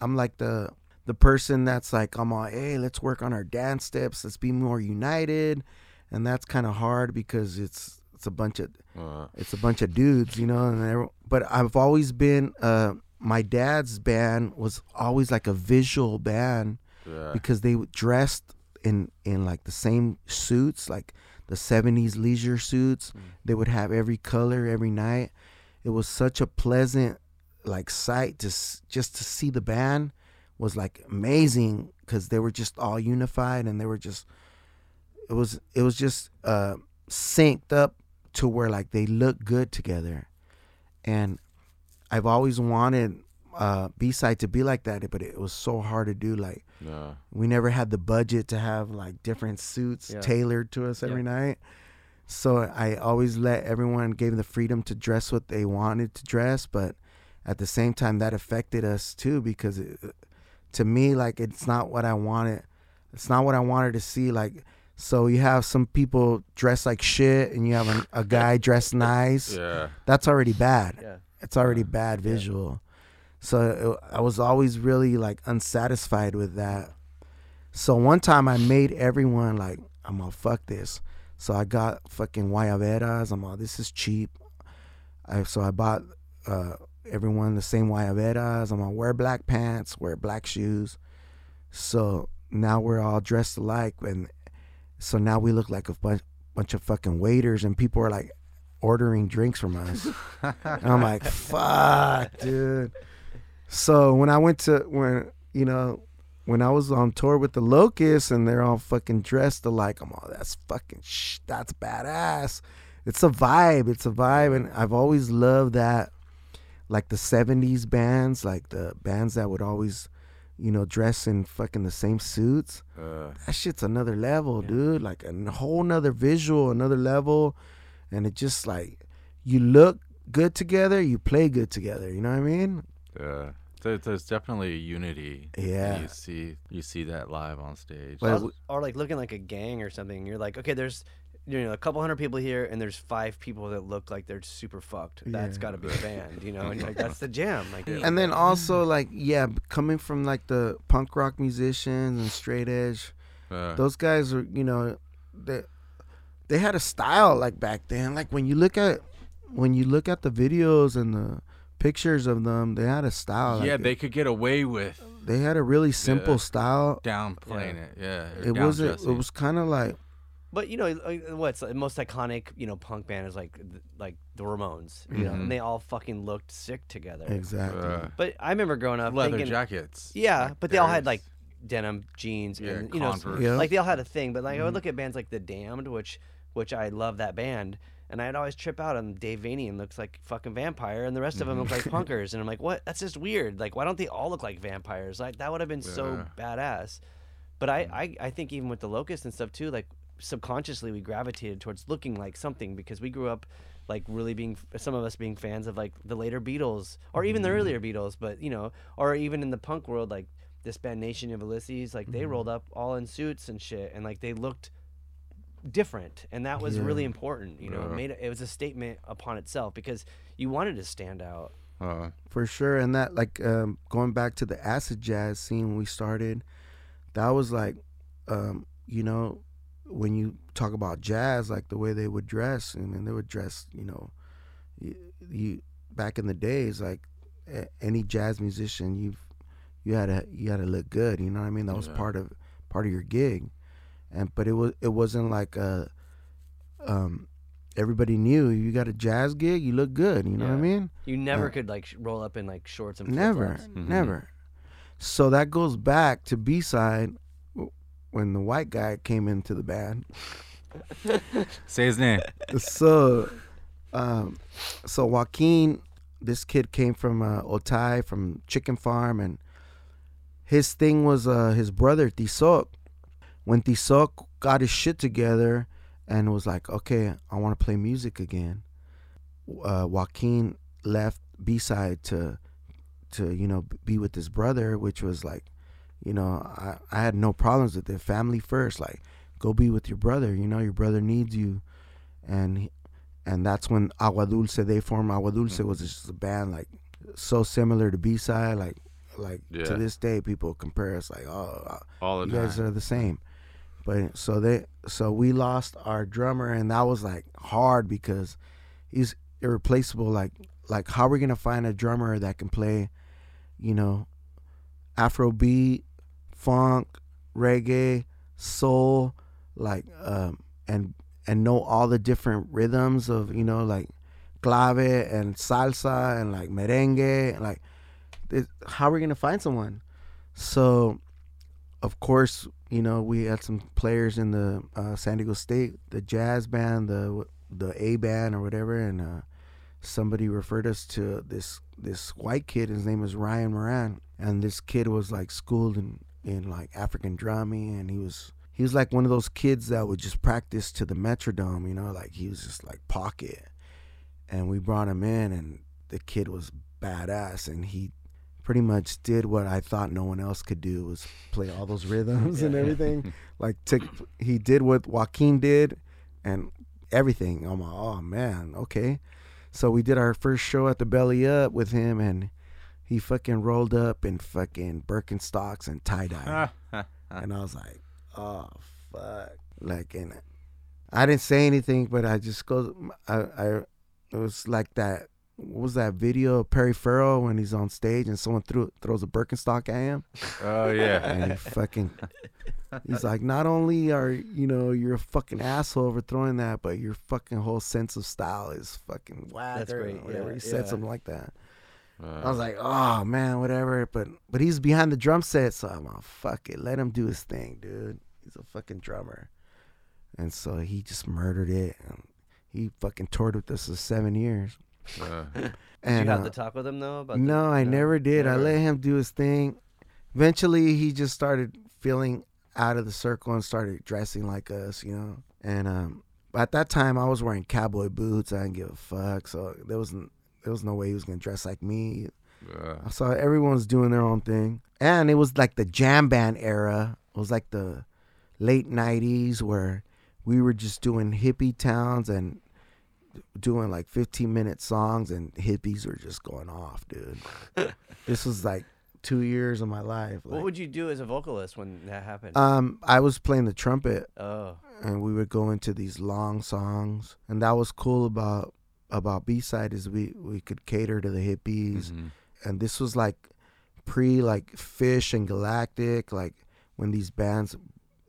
I'm like the the person that's like, I'm all, hey, let's work on our dance steps. Let's be more united, and that's kind of hard because it's it's a bunch of Uh, it's a bunch of dudes, you know. And but I've always been uh, my dad's band was always like a visual band yeah. because they dressed in in like the same suits, like the '70s leisure suits. They would have every color every night. It was such a pleasant like sight to just to see the band was like amazing because they were just all unified and they were just it was it was just uh synced up to where like they look good together and i've always wanted uh b-side to be like that but it was so hard to do like yeah. we never had the budget to have like different suits Yeah. tailored to us every night so i always let everyone gave the freedom to dress what they wanted to dress but at the same time that affected us too because it, to me like it's not what i wanted it's not what i wanted to see like so you have some people dressed like shit and you have a, a guy dressed nice Yeah. that's already bad Yeah. it's already bad visual. So it, I was always really like unsatisfied with that. So one time I made everyone like, I'm gonna fuck this. So I got fucking guayaberas. I'm all, this is cheap. I, so I bought uh, everyone the same guayaberas. I'm gonna wear black pants, wear black shoes. So now we're all dressed alike, and so now we look like a bunch, bunch of fucking waiters, and people are like ordering drinks from us. And I'm like, fuck, dude. So when I went to when you know when I was on tour with the Locusts and they're all fucking dressed alike, I'm all that's fucking sh- that's badass. It's a vibe. It's a vibe, and I've always loved that, like the '70s bands, like the bands that would always, you know, dress in fucking the same suits Uh, that shit's another level, dude. Like a whole nother visual, another level, and it just like you look good together, you play good together. You know what I mean? yeah. There, there's definitely a unity. Yeah. You see, you see that live on stage. But- or, or like looking like a gang or something. You're like, okay, there's you know a couple hundred people here, and there's five people that look like they're super fucked. That's Yeah. got to be a band, you know. And like that's the jam. Like, And then also like yeah, coming from like the punk rock musicians and straight edge, Uh, those guys are you know they they had a style like back then. Like when you look at when you look at the videos and the pictures of them, they had a style. like, yeah, they could get away with they had a really simple Yeah. style. downplaying it. Yeah. It wasn't. It was kind of like But you know what's the most iconic you know punk band is like like the Ramones, you know, Mhm. and they all fucking looked sick together. exactly. Uh, But I remember growing up leather thinking, jackets. yeah, like but they all had like denim jeans Yeah, and you know. Yeah. like they all had a thing. But like Mm-hmm. I would look at bands like the Damned, which which I love that band. And I'd always trip out on Dave Vanian looks like fucking vampire, and the rest of them look like Mm-hmm. punkers. And I'm like, what? That's just weird. Like, why don't they all look like vampires? Like that would have been so badass. But I, mm. I, I think even with the locust and stuff too, like subconsciously we gravitated towards looking like something because we grew up like really being some of us being fans of like the later Beatles or even the earlier mm-hmm. Beatles, but you know, or even in the punk world like this band Nation of Ulysses, like they rolled mm-hmm. up all in suits and shit, and like they looked different, and that was really important. You know, it made it, it was a statement upon itself because you wanted to stand out. Uh, for sure and that like um going back to the acid jazz scene when we started that was like um you know when you talk about jazz like the way they would dress i mean they would dress you know you, you back in the days like a- any jazz musician you've you had to you had to look good you know what i mean that was Yeah. part of part of your gig and but it was it wasn't like a um everybody knew you got a jazz gig you look good you know what i mean You never Yeah. could like sh- roll up in like shorts and Never, flip-flops. Mhm. never. So that goes back to B side when the white guy came into the band. say his name. so, um, so Joaquin, this kid came from uh, Otay from Chicken Farm, and his thing was uh, his brother Tizoc. When Tizoc got his shit together and was like, "Okay, I want to play music again," uh, Joaquin left B side to to you know be with his brother, which was like, you know, I I had no problems with it. Family first, like go be with your brother. You know, your brother needs you, and he- and that's when Agua Dulce they formed. Agua Dulce was just a band like so similar to B side, like like Yeah. to this day people compare us like oh All the you time. guys are the same. But so they so we lost our drummer and that was like hard because he's irreplaceable. Like like how are we gonna find a drummer that can play, you know, Afrobeat, funk, reggae, soul, like um and and know all the different rhythms of, you know, like clave and salsa and like merengue like how are we gonna find someone? So of course, you know, we had some players in the uh, San Diego State, the jazz band, the the A band or whatever, and uh, somebody referred us to this this white kid. His name is Ryan Moran, and this kid was like schooled in in like African drumming, and he was he was like one of those kids that would just practice to the metrodome, you know, like he was just like pocket. And we brought him in, and the kid was badass, and he pretty much did what I thought no one else could do was play all those rhythms and everything. like took he did what Joaquin did and everything. I'm like, oh man, okay. So we did our first show at the Belly Up with him and he fucking rolled up in fucking Birkenstocks and tie dye. and I was like, oh fuck. Like and I didn't say anything, but I just go I, I it was like that what was that video of Perry Farrell when he's on stage and someone threw, throws a Birkenstock at him? oh yeah. And he fucking, he's like, not only are you know you're a fucking asshole for throwing that, but your fucking whole sense of style is fucking whack. That's great, Whatever. yeah, he said yeah. something like that. Uh, I was like, oh man, whatever. But but he's behind the drum set, so I'm like, fuck it, let him do his thing, dude. He's a fucking drummer, and so he just murdered it. And he fucking toured with us for seven years. Uh, Did And you have uh, to talk with him though? About the- no, I never did. I let him do his thing. Eventually, he just started feeling out of the circle and started dressing like us, you know. And um, at that time, I was wearing cowboy boots. I didn't give a fuck, so there wasn't there was no way he was gonna dress like me. uh, I saw everyone was doing their own thing, and it was like the jam band era. It was like the late '90s where we were just doing hippie towns and doing like 15 minute songs, and hippies were just going off, dude. this was like two years of my life. What would you do as a vocalist when that happened? um, I was playing the trumpet, oh, and we would go into these long songs, and that was cool about about B side is we we could cater to the hippies mhm. and this was like pre like Phish and Galactic, like when these bands,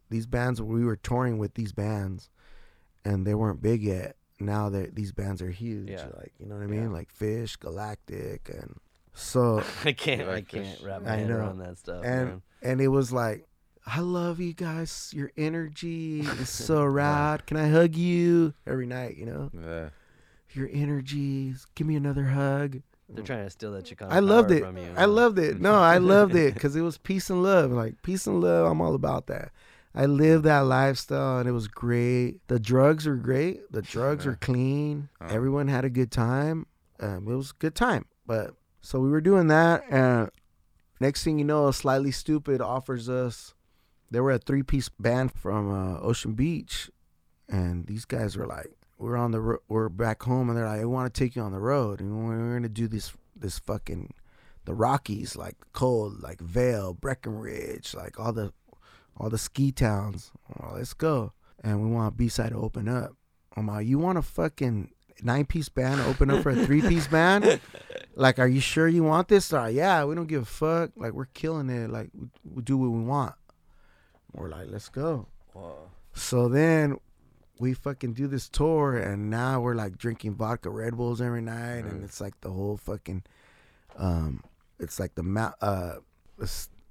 these bands we were touring with these bands, and they weren't big yet. Now that these bands are huge, Yeah. like you know what I mean, Yeah. like Phish, Galactic, and so I can't. I can't this. wrap my I head know. around that stuff. and man. and it was like. I love you guys. Your energy is so rad. Can I hug you every night? You know, Yeah. your energy. Give me another hug. They're trying to steal that Chicano. I loved power it. From you, I loved it. No, I loved it because it was peace and love. Like peace and love, I'm all about that. I lived that lifestyle and it was great. The drugs were great. The drugs were clean. Oh. Everyone had a good time. Um, it was a good time. But so we were doing that, and next thing you know, Slightly Stoopid offers us. They were a three piece band from uh, Ocean Beach, and these guys were like, we're on the ro- we're back home, and they're like, I want to take you on the road, and we're gonna do this this fucking the Rockies, like cold, like Vail, Breckenridge, like all the all the ski towns. Let's go, and we want B side to open up. I'm like, you want a fucking nine piece band to open up for a three piece band? Like, are you sure you want this? Like, yeah, we don't give a fuck. Like, we're killing it. Like, we, we do what we want. We're like, let's go. Whoa. So then we fucking do this tour, and now we're like drinking vodka Red Bulls every night, and it's like the whole fucking, um, it's like the ma- uh,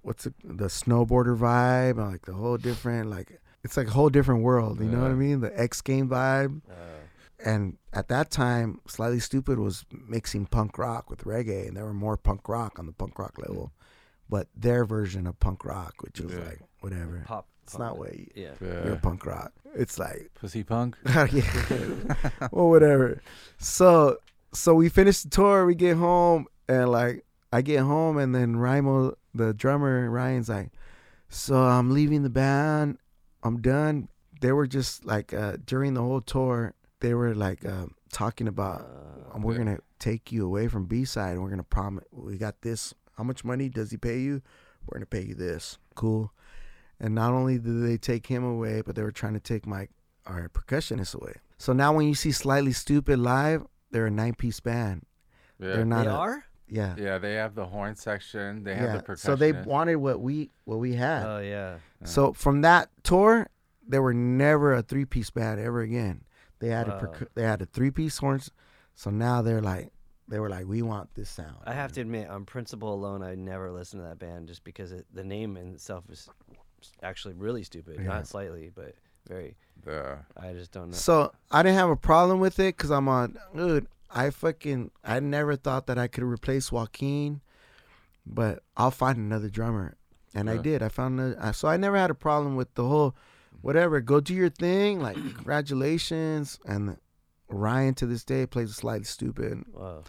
what's it, the snowboarder vibe, and like the whole different like it's like a whole different world. You know what I mean? The X game vibe, Uh, and at that time, Slightly Stoopid was mixing punk rock with reggae, and there were more punk rock on the punk rock level, but their version of punk rock, which was Yeah. like whatever. pop. It's pop not it. what you, Yeah. you're punk rock. It's like Pussy punk. yeah. well, whatever. So so we finish the tour. We get home, and like I get home, and then RyMo, the drummer, Ryan's like, "So I'm leaving the band. I'm done." They were just like uh, during the whole tour, they were like uh, talking about, Uh, "We're Yeah. gonna take you away from B side, and we're gonna promise we got this. How much money does he pay you? We're gonna pay you this. Cool." And not only did they take him away, but they were trying to take my our percussionist away. So now when you see Slightly Stoopid live, they're a nine piece band. Yeah. They're not they a, are? Yeah. Yeah, they have the horn section. They have the percussion. So they wanted what we what we had. Oh yeah. So from that tour, they were never a three piece band ever again. They had a Wow. percu- they had a three piece horns. So now they're like they were like we want this sound. I have to admit, on principle alone, I never listened to that band just because it, the name in itself is actually really stupid. Yeah. Not slightly, but very. the I just don't know. So I didn't have a problem with it because I'm on, dude. I fucking, I never thought that I could replace Joaquin, but I'll find another drummer, and I did. I found, a, so I never had a problem with the whole, whatever. Go do your thing. Like congratulations, and Ryan to this day plays Slightly Stoopid. Whoa.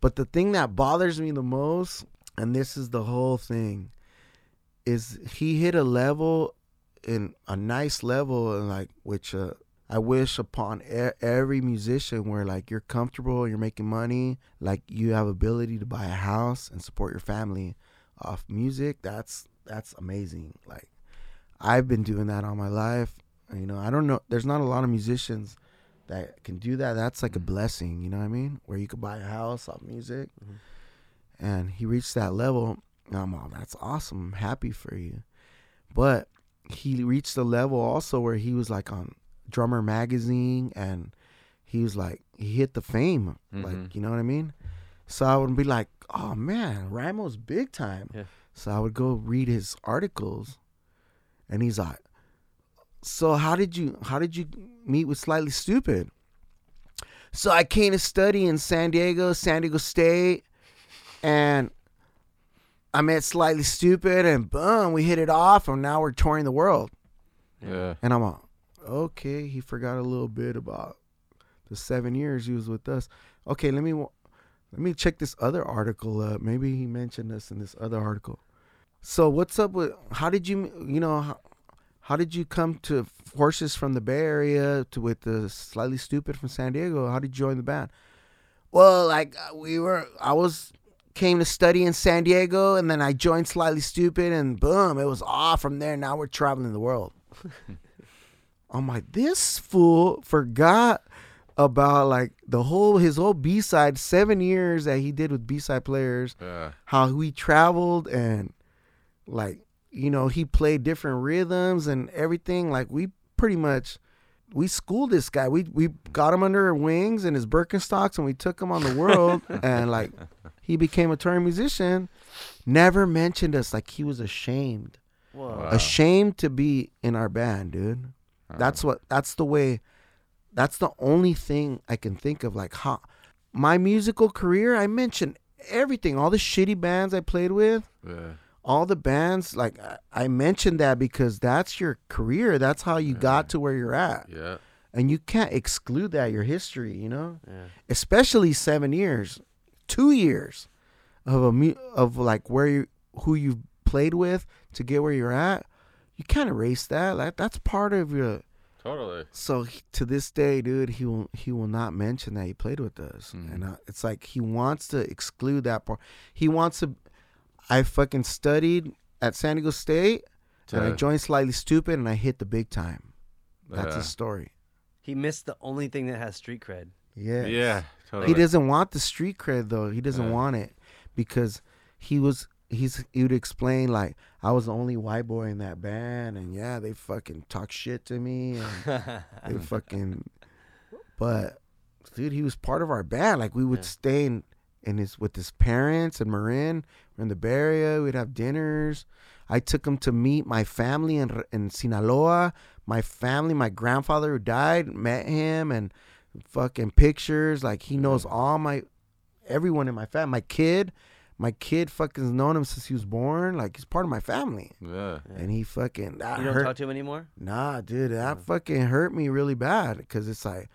But the thing that bothers me the most, and this is the whole thing, is he hit a level in a nice level, and like which uh, I wish upon e- every musician where like you're comfortable, you're making money, like you have ability to buy a house and support your family off music. That's that's amazing. Like I've been doing that all my life. You know, I don't know. There's not a lot of musicians that can do that. That's like a mm-hmm. blessing. You know what I mean? Where you could buy a house off music, mm-hmm. and he reached that level. I'm all, that's awesome. I'm happy for you. But he reached the level also where he was like on Drummer Magazine, and he was like he hit the fame. Mhm. Like you know what I mean? So I would be like, oh man, RyMo's big time. Yeah. So I would go read his articles, and he's like, so how did you how did you meet with Slightly Stoopid? So I came to study in San Diego, San Diego State, and I met Slightly Stoopid, and boom, we hit it off, and now we're touring the world. yeah. And I'm like, okay, he forgot a little bit about the seven years he was with us. Okay, let me let me check this other article up. Maybe he mentioned us in this other article. So what's up with? How did you you know how, how did you come to Horses from the Bay Area to with the Slightly Stoopid from San Diego? How did you join the band? Well, like uh, we were, I was came to study in San Diego, and then I joined Slightly Stoopid, and boom, it was off from there. Now we're traveling the world. I'm like, this fool forgot about like the whole his whole B side seven years that he did with B side players, Yeah. how he traveled and like you know he played different rhythms and everything. Like we pretty much we schooled this guy. We we got him under our wings and his Birkenstocks and we took him on the world and like he became a touring musician. Never mentioned us like he was ashamed Whoa. Wow. ashamed to be in our band, dude. That's um, what that's the way that's the only thing I can think of like how my musical career, I mentioned everything, all the shitty bands I played with, Yeah. all the bands like I, mentioned that because that's your career, that's how you got to where you're at. Yeah. And you can't exclude that your history, you know? Yeah. Especially 7 years, 2 years of a mu- of like where you who you played with to get where you're at. You can't erase that. Like that's part of your Totally. so he- to this day, dude, he will he will not mention that he played with us, Mhm. and uh, it's like he wants to exclude that part. He wants to. I fucking studied at San Diego State, and I joined Slightly Stoopid, and I hit the big time. That's Yeah. his story. He missed the only thing that has street cred. Yeah, Yeah. Totally. He doesn't want the street cred though. He doesn't Yeah. want it because he was he's he would explain like I was the only white boy in that band, and yeah, they fucking talk shit to me, and they fucking. But dude, he was part of our band. Like we would Yeah. stay in, in his with his parents and Marin. We're in the Bay Area. We'd have dinners. I took him to meet my family in in Sinaloa. My family, my grandfather who died, met him and fucking pictures. Like he knows all my everyone in my family. My kid, my kid fucking's known him since he was born. Like he's part of my family. Yeah. And he fucking that You don't hurt. talk to him anymore? Nah, dude, that fucking hurt me really bad because it's like,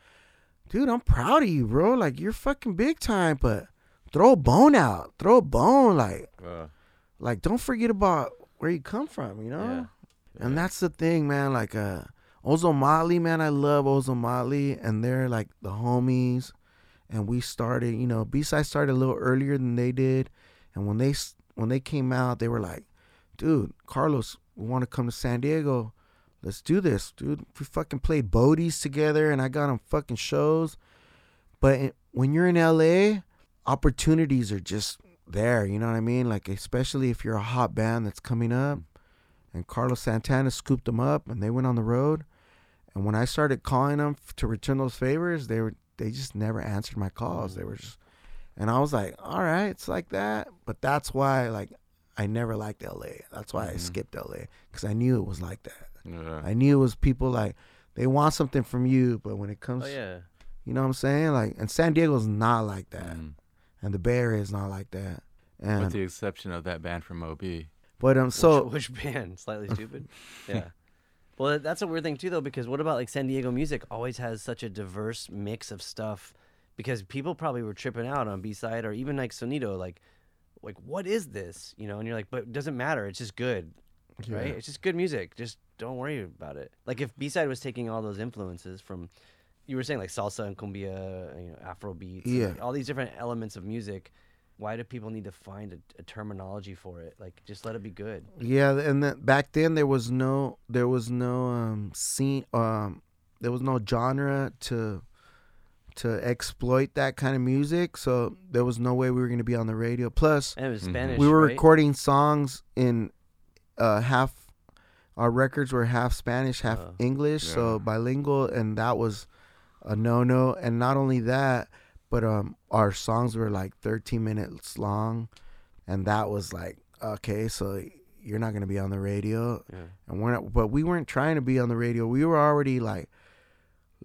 dude, I'm proud of you, bro. Like you're fucking big time, but throw a bone out, throw a bone, like Uh, like don't forget about where you come from, you know. And that's the thing, man. Like uh, Ozomatli, man, I love Ozomatli, and they're like the homies. And we started, you know, B side started a little earlier than they did, and when they when they came out, they were like, "Dude, Karlos, we want to come to San Diego. Let's do this, dude." We fucking played Bodies together, and I got on fucking shows. But when you're in LA, opportunities are just there. You know what I mean? Like especially if you're a hot band that's coming up. And Carlos Santana scooped them up, and they went on the road. And when I started calling them to return those favors, they were they just never answered my calls. They were just, and I was like, all right, it's like that. But that's why like I never liked LA. That's why I skipped LA because I knew it was like that. yeah. I knew it was people like they want something from you, but when it comes, Oh yeah. you know what I'm saying? Like, and San Diego's not like that, Mm. and the Bay Area is not like that. And With the exception of that band from OB. but um, So so which, band? Slightly stupid. yeah. Well, that's a weird thing too, though, because what about like San Diego music? Always has such a diverse mix of stuff. Because people probably were tripping out on B side or even like Sonido, like, like what is this? You know, and you're like, but it doesn't matter. It's just good, right? It's just good music. Just don't worry about it. Like if B side was taking all those influences from, you were saying like salsa and cumbia, you know, Afro beats, Yeah. like, all these different elements of music. Why do people need to find a, a terminology for it? Like, just let it be good. Yeah, and then back then there was no there was no um scene um there was no genre to to exploit that kind of music, so there was no way we were going to be on the radio. Plus, And it was Mhm. Spanish. we were right? recording songs in uh half our records were half Spanish, half Oh. English, so bilingual and that was a no-no and not only that, but um our songs were like 13 minutes long and that was like okay, so you're not going to be on the radio Yeah. and we're not but we weren't trying to be on the radio. We were already like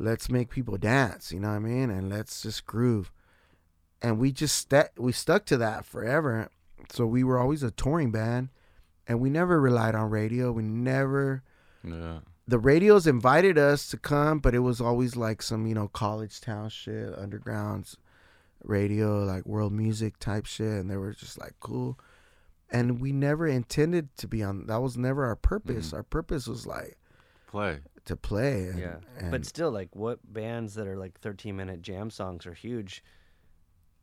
let's make people dance, you know what I mean? And let's just groove. And we just st- we stuck to that forever. So we were always a touring band and we never relied on radio. We never Yeah. the radios invited us to come, but it was always like some, you know, college town shit, underground radio, like world music type shit, and they were just like cool. And we never intended to be on. That was never our purpose. Mm-hmm. Our purpose was like Play. To play. And, Yeah, and but still, like, what bands that are like 13 minute jam songs are huge?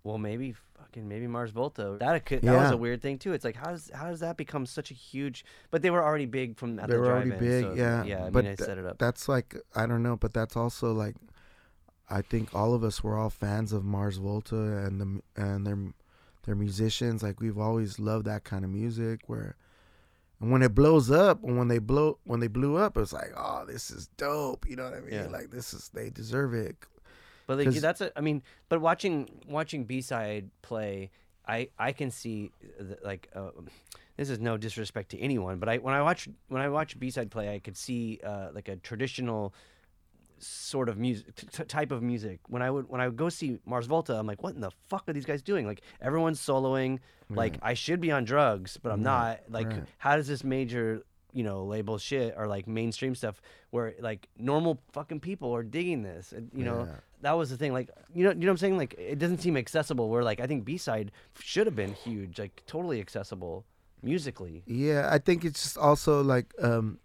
Well, maybe fucking maybe Mars Volta. That could that was a weird thing too. It's like how does how does that become such a huge? But they were already big from at they the were already big. so, yeah, yeah. I but mean, I th- set it up. that's like I don't know, but that's also like I think all of us were all fans of Mars Volta and the and their their musicians. Like we've always loved that kind of music. Where and when it blows up, and when they blow when they blew up, it's like, oh, this is dope. You know what I mean? Yeah. Like this is they deserve it. But like that's a, I mean, but watching watching B side play, I I can see the, like uh, this is no disrespect to anyone, but I when I watch when I watch B side play, I could see uh, like a traditional sort of music t- type of music. When I would when I would go see Mars Volta, I'm like, what in the fuck are these guys doing? Like everyone's soloing. Like I should be on drugs, but I'm not. Like right. how does this major you know label shit or like mainstream stuff where like normal fucking people are digging this and, you know Yeah. that was the thing like you know you know what i'm saying like it doesn't seem accessible where like i think b-side should have been huge like totally accessible musically Yeah, I think it's just also like um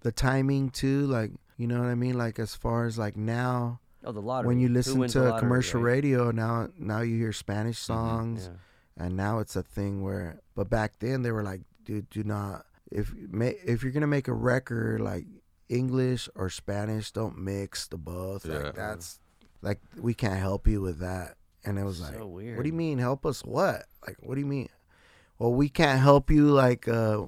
the timing too. Like you know what I mean? Like as far as like now. oh the lottery when you listen to lottery, commercial right? radio now now you hear spanish songs yeah. and now it's a thing where but back then they were like dude do not if if you're gonna make a record like english or spanish don't mix the both Yeah. like that's like we can't help you with that and it was So like what do you mean help us what like what do you mean well we can't help you like uh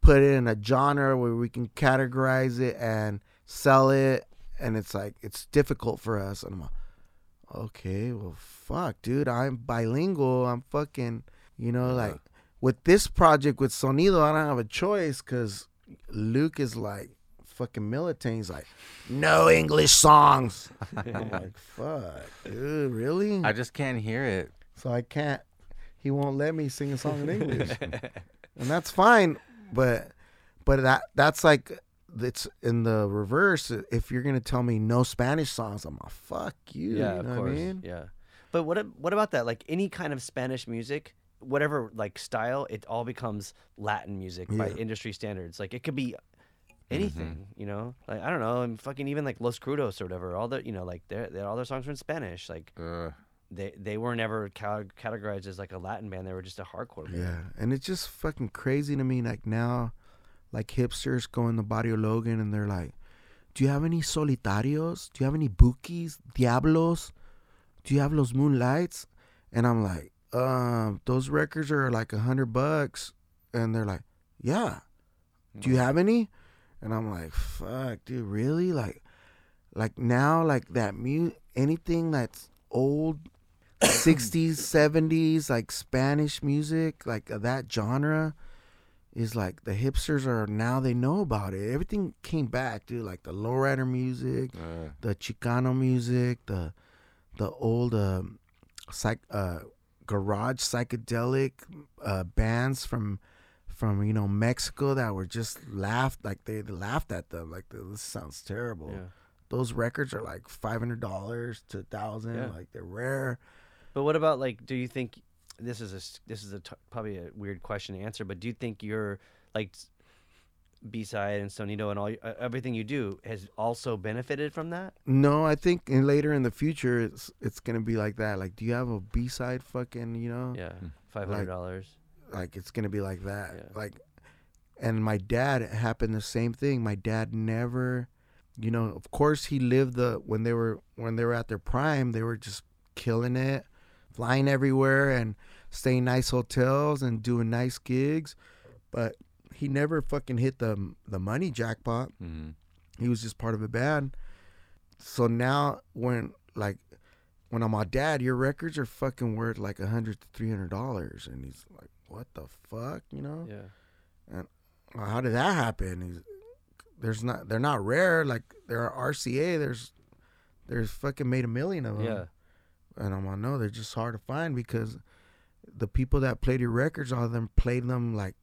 put it in a genre where we can categorize it and sell it and it's like it's difficult for us and i'm like okay well fuck dude i'm bilingual i'm fucking you know like with this project with sonido i don't have a choice because luke is like fucking militant he's like no english songs i'm like fuck dude really I just can't hear it. so I can't. He won't let me sing a song in English, and that's fine. But but that that's like it's in the reverse. If you're gonna tell me no Spanish songs, I'm like, fuck you. yeah, you of course. what I mean? Yeah. But what what about that? Like any kind of Spanish music, whatever like style, it all becomes Latin music by industry standards. Like it could be anything, you know. Like I don't know, and fucking even like Los Crudos or whatever. All the you know like they're, they're all their songs are in Spanish. Like Uh, they they were never ca- categorized as like a Latin band. They were just a hardcore band. Yeah, and it's just fucking crazy to me. Like now, like hipsters go in the Barrio Logan and they're like, "Do you have any solitarios? Do you have any Bukis, diablos? Do you have los moonlights?" And I'm like, "Um, those records are like a hundred bucks." And they're like, "Yeah, do you have any?" And I'm like, "Fuck, dude, really? Like, like now, like that mu anything that's old." 60s 70s like spanish music like that genre is like the hipsters are now they know about it everything came back dude like the lowrider music uh, the chicano music the the old um psych uh garage psychedelic uh bands from from you know mexico that were just laughed like they, they laughed at them like this sounds terrible Yeah. those records are like $500 to 1000 Yeah. like they're rare But what about like? Do you think this is a this is a t- probably a weird question to answer? But do you think your like B side and Sonido and all uh, everything you do has also benefited from that? No, I think in later in the future it's it's gonna be like that. Like, do you have a B side fucking you know? Yeah, five hundred dollars. Like it's gonna be like that. Yeah. Like, and my dad it happened the same thing. My dad never, you know, of course he lived the when they were when they were at their prime, they were just killing it, flying everywhere and staying nice hotels and doing nice gigs, but he never fucking hit the the money jackpot mhm. he was just part of a band. So now when like when I'm my dad, your records are fucking worth like a hundred to three hundred dollars, and he's like, "What the fuck?" You know? Yeah, Well, how did that happen? He's, there's not they're not rare. Like they're RCA. There's there's fucking made a million of them. yeah, And I'm like, no, they're just hard to find because the people that played your records, all of them played them like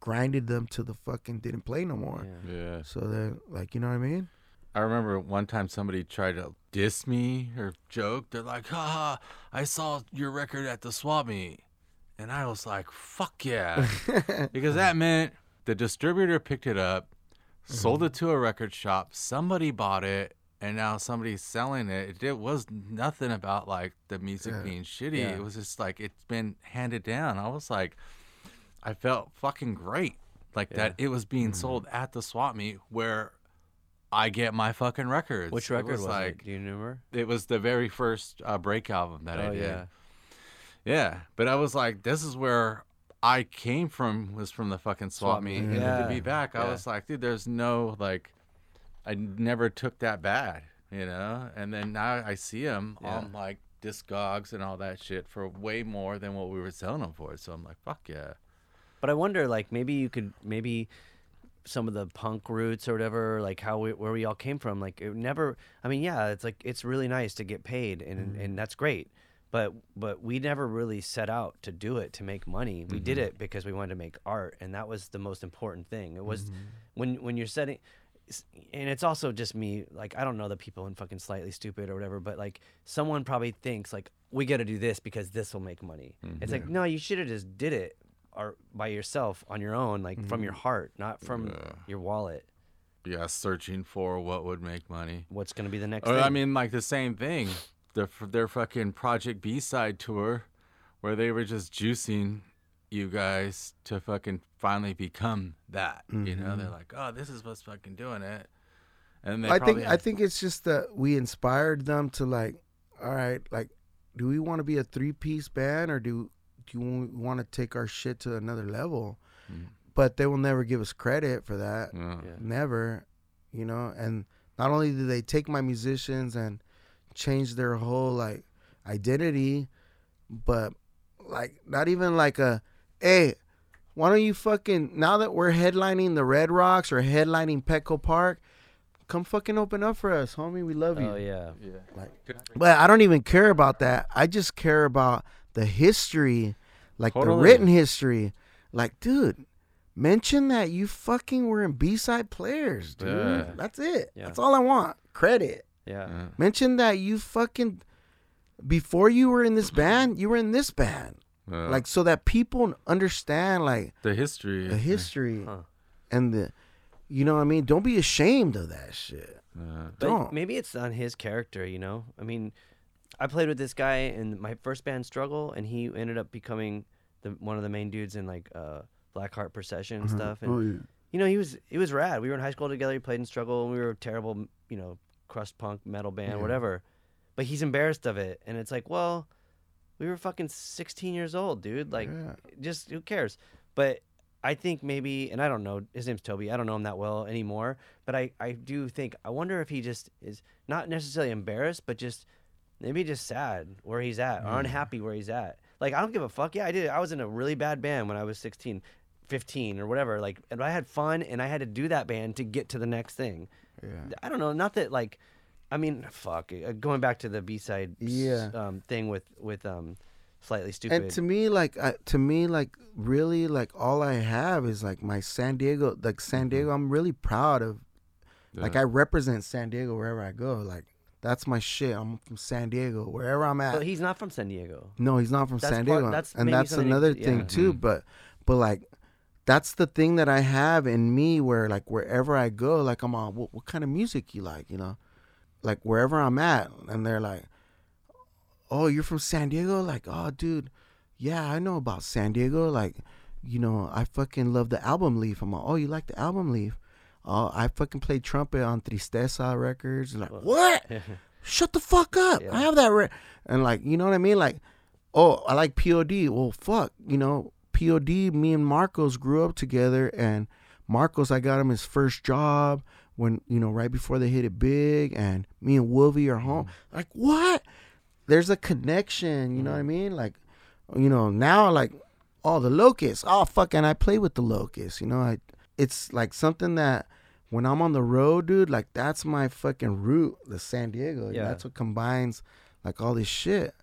grinded them to the fucking didn't play no more. yeah. yeah. So then, like, you know what I mean? I remember one time somebody tried to diss me or joke. They're like, "Ha, I saw your record at the swap meet," and I was like, "Fuck yeah," because that meant the distributor picked it up, sold it to a record shop, somebody bought it, and now somebody's selling it. It was nothing about like the music Yeah. being shitty. Yeah. It was just like it's been handed down. I was like, I felt fucking great, like that. It was being sold at the swap meet where. I get my fucking records. Which It record was, like it? Do you remember? it was the very first uh, break album that I oh did. yeah, Yeah, but I was like, this is where I came from. Was from the fucking swap meet, and to be back, I Yeah. was like, dude, there's no like, I never took that bad, you know. And then now I see them Yeah. on like Discogs and all that shit for way more than what we were selling them for. So I'm like, fuck yeah. But I wonder, like, maybe you could maybe some of the punk roots or whatever, like how we, where we all came from. Like, it never. I mean, yeah, it's like it's really nice to get paid, and and mm-hmm. that's great. But but we never really set out to do it to make money. We did mm-hmm. it because we wanted to make art, and that was the most important thing. It was mm-hmm. when when you're setting. S- And it's also just me, like I don't know the people in fucking Slightly Stoopid or whatever, but like someone probably thinks like we got to do this because this will make money. Mm-hmm. It's like no, you should have just did it or by yourself on your own, like from your mm-hmm. heart, not from Yeah. your wallet. Yeah, searching for what would make money. What's gonna be the next? Or, thing? I mean, like the same thing. Their their fucking Project B side tour, where they were just juicing you guys to fucking finally become that. You know, they're like, oh, this is what's fucking doing it. And they I probably think I think it's just that we inspired them to like, all right, like, do we want to be a three piece band or do do you want to take our shit to another level? Mm. But they will never give us credit for that. Yeah. Yeah. Never, you know. And not only did they take my musicians and change their whole like identity, but like not even like a, hey, why don't you fucking now that we're headlining the Red Rocks or headlining Petco Park, come fucking open up for us, homie. We love you. oh yeah, Yeah. But I don't even care about that. I just care about the history, like the written history. Like, dude, mention that you fucking were in B-side players, dude. Yeah. That's it. Yeah. That's all I want. Credit. Yeah. Yeah. Mention that you fucking before you were in this band, you were in this band. Yeah. Like so that people understand like the history. the history Huh. and the you know what I mean? Don't be ashamed of that shit. Uh, yeah. Don't. maybe it's on his character, you know. I mean, I played with this guy in my first band, Struggle, and he ended up becoming the one of the main dudes in like uh, Blackheart Procession and uh-huh. stuff. And Oh, yeah. you know, he was he was rad. We were in high school together. He played in Struggle, and we were a terrible, you know, crust punk metal band, Yeah. whatever. But he's embarrassed of it, and it's like, well, we were fucking 16 years old, dude. Like, Yeah. just who cares? But I think maybe, and I don't know, his name's Toby. I don't know him that well anymore, but I, I do think, I wonder if he just is not necessarily embarrassed, but just maybe just sad where he's at or unhappy where he's at. Like, I don't give a fuck. Yeah, I did. I was in a really bad band when I was 16, 15 or whatever. Like, and I had fun and I had to do that band to get to the next thing. Yeah. I don't know. Not that, like, I mean, fuck. uh, Going back to the B side Yeah. um, thing with, with, um, Slightly Stoopid. And to me, like, I, to me, like, really, like, all I have is like my San Diego, like San Diego. I'm really proud of. Like, I represent San Diego wherever I go. Like, that's my shit. I'm from San Diego, wherever I'm at. but he's not from San Diego. No, he's not from That's San part- Diego. that's and that's another yeah. thing too. But but like that's the thing that I have in me where like wherever I go, like I'm on what, what kind of music you like, you know? Like wherever I'm at and they're like, Oh, you're from San Diego? Like, oh dude, yeah, I know about San Diego. Like, you know, I fucking love the album leaf. I'm like, Oh, you like the album leaf? Oh, I fucking played trumpet on Tristeza records. Like, what? Shut the fuck up. Yeah. I have that. Re-. And like, you know what I mean? Like, oh, I like POD. Well, fuck, you know, POD. Me and Marcos grew up together, and Marcos, I got him his first job when you know right before they hit it big, and me and Wolvie are home. Mm-hmm. Like, what? There's a connection. You know what I mm-hmm. mean? Like, you know, now like, oh, the locusts. Oh, fucking, I play with the locusts. You know, I. It's like something that when I'm on the road, dude, like that's my fucking root, the San Diego. Yeah. That's what combines like all this shit.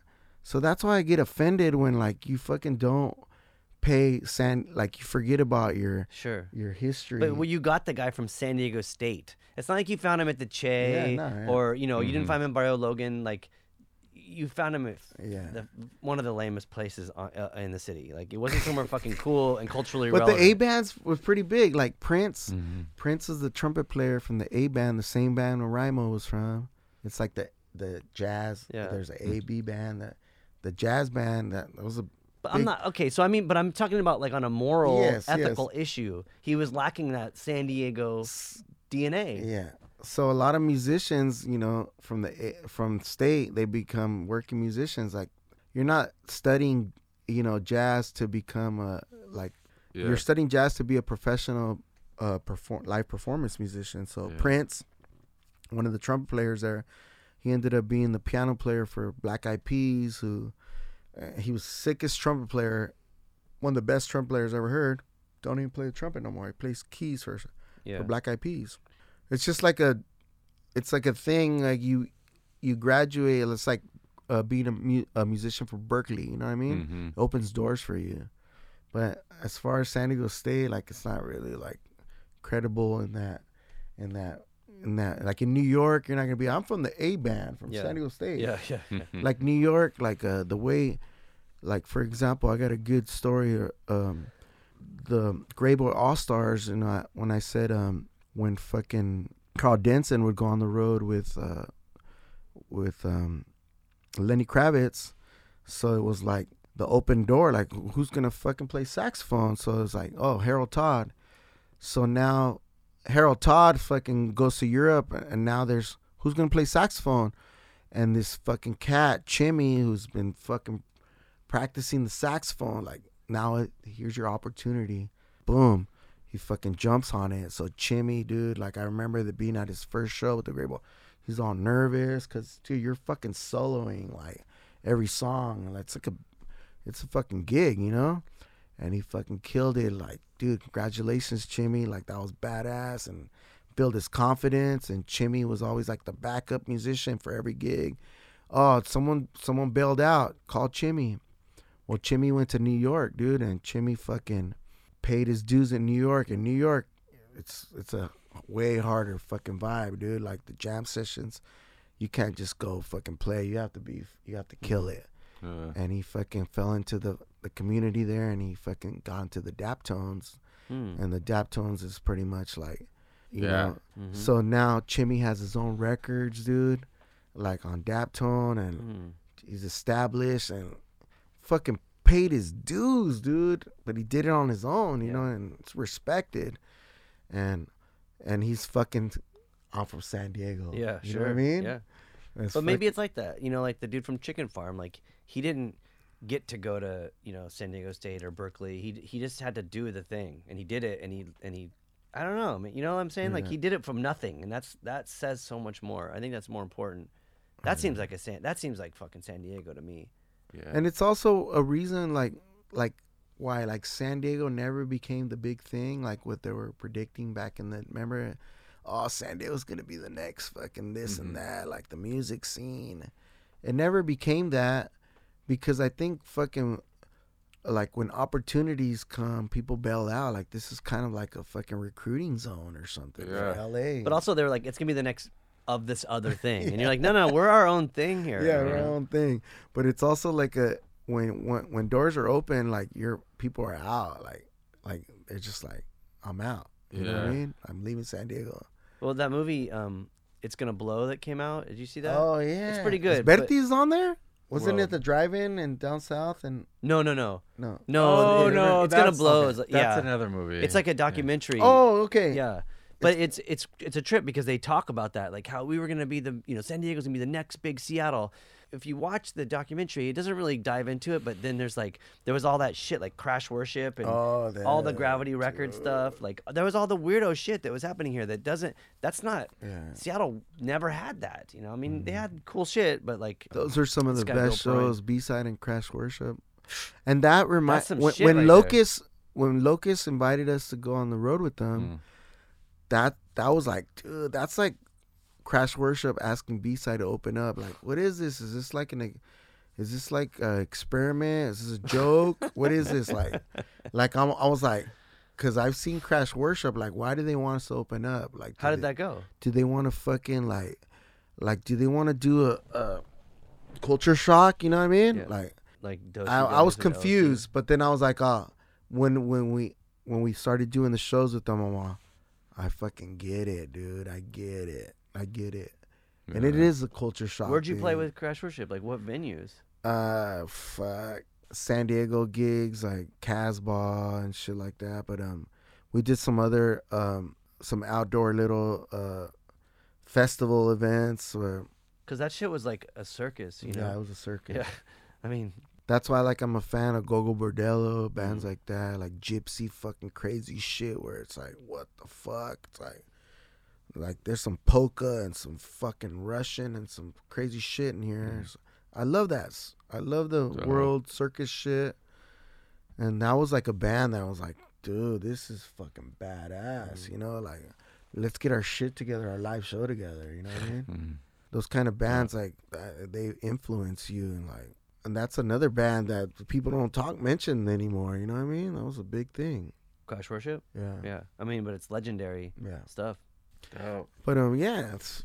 So that's why I get offended when like you fucking don't pay San like you forget about your Sure. your history. But well, you got the guy from San Diego State. It's not like you found him at the Che Yeah, no, yeah. or you know you didn't find him in Barrio Logan. Like you found him at Yeah. the, one of the lamest places on, uh, in the city. Like it wasn't somewhere fucking cool and culturally but relevant. the A bands was pretty big. Like Prince, Mm-hmm. Prince is the trumpet player from the A band, the same band where RyMo was from. It's like the the jazz. Yeah. There's a A B band that the jazz band that, that was a But I'm not okay. So I mean, but I'm talking about like on a moral, Yes, yes. ethical issue. He was lacking that San Diego DNA. Yeah. So a lot of musicians, you know, from the from state, they become working musicians. Like you're not studying, you know, jazz to become a like Yeah. you're studying jazz to be a professional uh perform live performance musician. So Yeah. Prince, one of the trumpet players there, he ended up being the piano player for Black Eyed Peas. Who he was sickest trumpet player, one of the best trumpet players I ever heard. Don't even play the trumpet no more. He plays keys for Yeah. for Black Eyed Peas. It's just like a, it's like a thing. Like you, you graduate. It's like uh, being a, mu- a musician for Berklee. You know what I mean? Mhm. It opens doors for you. But as far as San Diego State, like it's not really like credible in that, in that, in that. Like in New York, you're not gonna be. I'm from the A band from Yeah. San Diego State Yeah, yeah, yeah. like New York, like uh, the way, like for example, I got a good story. uh, Um, the Grey Boy All Stars, and I, when I said um, when fucking Karl Denson would go on the road with uh, with um, Lenny Kravitz, so it was like the open door. Like who's gonna fucking play saxophone? So it was like oh Harold Todd. So now Harold Todd fucking goes to Europe, and now there's who's gonna play saxophone? And this fucking cat Chimmy who's been fucking practicing the saxophone like now it, here's your opportunity. Boom. He fucking jumps on it. So Chimmy dude like I remember the being at his first show with the Grey Boy he's all nervous cuz dude you're fucking soloing like every song. And it's like a it's a fucking gig you know and he fucking killed it like dude congratulations Chimmy like that was badass and build his confidence and Chimmy was always like the backup musician for every gig. Oh, someone someone bailed out. Call Chimmy. Well, Chimmy went to New York, dude, and Chimmy fucking paid his dues in New York. In New York, it's it's a way harder fucking vibe, dude. Like the jam sessions, you can't just go fucking play. You have to be you have to kill it. Uh, And he fucking fell into the the community there, and he fucking got into the Daptones, Hmm. and the Daptones is pretty much like, you Yeah. know. Mhm. So now Chimmy has his own records, dude, like on Daptone, and Hmm. he's established and fucking paid his dues, dude. But he did it on his own, you Yeah. know, and it's respected. And and he's fucking. I'm from San Diego. Yeah, you sure. know what I mean. Yeah. It's But maybe it's like that. You know, like the dude from Chicken Farm. Like he didn't get to go to you know San Diego State or Berklee. He he just had to do the thing, and he did it, and he and he. I don't know. I mean, you know what I'm saying? Like he did it from nothing, and that's that says so much more. I think that's more important. That seems like a San. That seems like fucking San Diego to me. yeah. and it's also a reason, like like why like San Diego never became the big thing, like what they were predicting back in the. Remember, oh, San Diego's gonna be the next fucking this Mhm. and that, like the music scene. It never became that because I think fucking like when opportunities come, people bail out. Like this is kind of like a fucking recruiting zone or something Yeah. for LA. But also, they're like, it's gonna be the next of this other thing, and you're like, no, no, we're our own thing here. yeah, you our own thing. But it's also like a when when when doors are open, like your people are out. Like like they're just like I'm out. You know what I mean? I'm leaving San Diego. Well, that movie, um, it's gonna blow that came out. Did you see that? Oh yeah, it's pretty Is good, but- Bertie's on there. Wasn't Well- it the drive-in and down south and No, no, no, no? no. oh it- no, it's gonna that's- blow. okay, It's like- That's another movie. it's like a documentary. Oh okay. yeah. But it's it's it's a trip because they talk about that, like how we were gonna be the you know San Diego's gonna be the next big Seattle. If you watch the documentary, it doesn't really dive into it, but then there's like there was all that shit like Crash Worship and Oh, all the Gravity Record stuff. Like there was all the weirdo shit that was happening here that doesn't. That's not. Yeah. Seattle never had that. You know, I mean, they had cool shit, but like Those are some of the best shows, B side and Crash Worship. And that reminds some when, when right there. Locust when Locust invited us to go on the road with them, Mm. that that was like, dude, that's like Crash Worship asking B side to open up. Like, what is this? Is this like an is this like an experiment? Is this a joke? what is this like? Like I'm, I was like, because I've seen Crash Worship. Like, why do they want us to open up? Like, how did they- that go? do they want to fucking like like do they want to do a, a culture shock you know what i mean Yeah. like Like I, I was confused but then i was like oh when when we when we started doing the shows with them i'm all, i fucking get it dude i get it i get it and it is a culture shock Where'd you play dude. with Crash Worship? Like what venues? uh fuck san diego gigs like casbah and shit like that but um we did some other um some outdoor little uh festival events where Because that shit was like a circus. You yeah, it was a circus. Yeah. I mean, That's why like I'm a fan of Gogol Bordello, bands Mm-hmm. like that, like gypsy fucking crazy shit where it's like, what the fuck? It's like like there's some polka and some fucking Russian and some crazy shit in here. So I love that. I love the Dope. world circus shit. And that was like a band that I was like, dude, this is fucking badass. You know, like let's get our shit together, our live show together. You know what I mean? Mm. those kind of bands like uh, they influence you and like and that's another band that people don't talk mention anymore you know what i mean that was a big thing Crash Worship. yeah Yeah. I mean, but it's legendary yeah stuff. But um yeah it's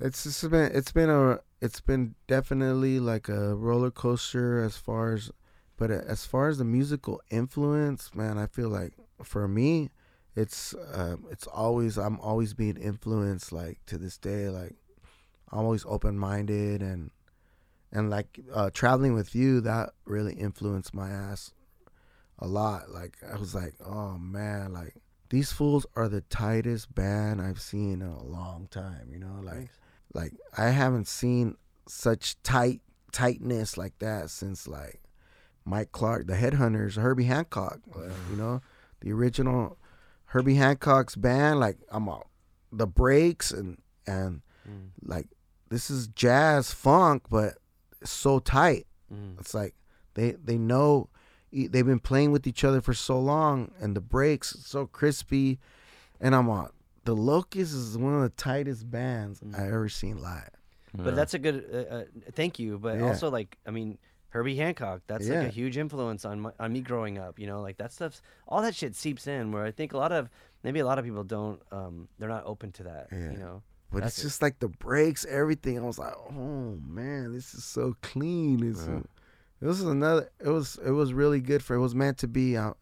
it's just been it's been a it's been definitely like a roller coaster as far as but as far as the musical influence man i feel like for me it's um it's always i'm always being influenced like to this day like i'm always open-minded and and like uh traveling with you that really influenced my ass a lot. Like i was like oh man like these fools are the tightest band i've seen in a long time you know like like I haven't seen such tight tightness like that since like Mike Clark, the Headhunters, Herbie Hancock. you know, the original Herbie Hancock's band. Like I'm all, the breaks and and Mm. like this is jazz funk, but it's so tight. Mm. It's like they they know they've been playing with each other for so long, and the breaks so crispy. And I'm all, the Locust is one of the tightest bands I ever seen live. But that's a good. Uh, uh, thank you. But Yeah. also, like, I mean, Herbie Hancock. That's like a huge influence on my, on me growing up. You know, like that stuff's all that shit seeps in. Where I think a lot of maybe a lot of people don't. Um, they're not open to that. Yeah. You know. But That's it's it. just like the breaks, everything. I was like, oh man, this is so clean. It's Yeah. This is another. It was it was really good for. It was meant to be. I'm,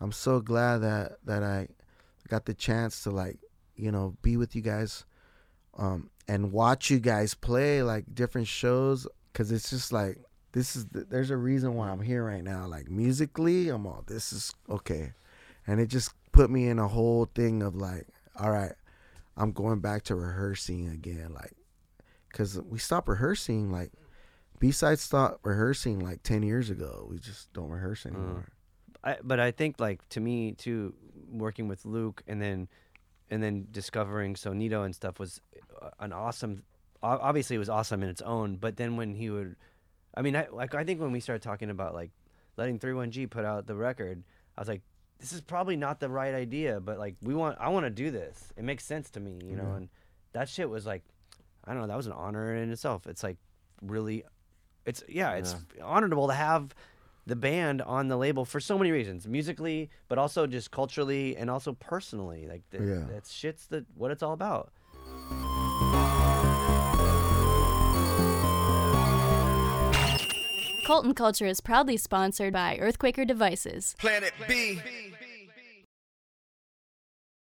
I'm so glad that that I got the chance to like you know be with you guys, um, and watch you guys play like different shows. Cause it's just like this is the, there's a reason why I'm here right now. Like musically, I'm all this is okay, and it just put me in a whole thing of like, all right. I'm going back to rehearsing again, like, cause we stopped rehearsing, like, B sides stopped rehearsing like ten years ago. We just don't rehearse anymore. I, but I think like to me too, working with Luke and then and then discovering Sonido and stuff was uh, an awesome. Obviously, it was awesome in its own. But then when he would, I mean, I like I think when we started talking about like letting Three One G put out the record, I was like, this is probably not the right idea. But like we want, I want to do this. It makes sense to me, you know. And that shit was like, I don't know, that was an honor in itself. It's like really, it's yeah, it's honorable to have the band on the label for so many reasons musically but also just culturally and also personally like the, Yeah. that shit's the what it's all about Cult and Culture is proudly sponsored by Earthquaker Devices. Planet B.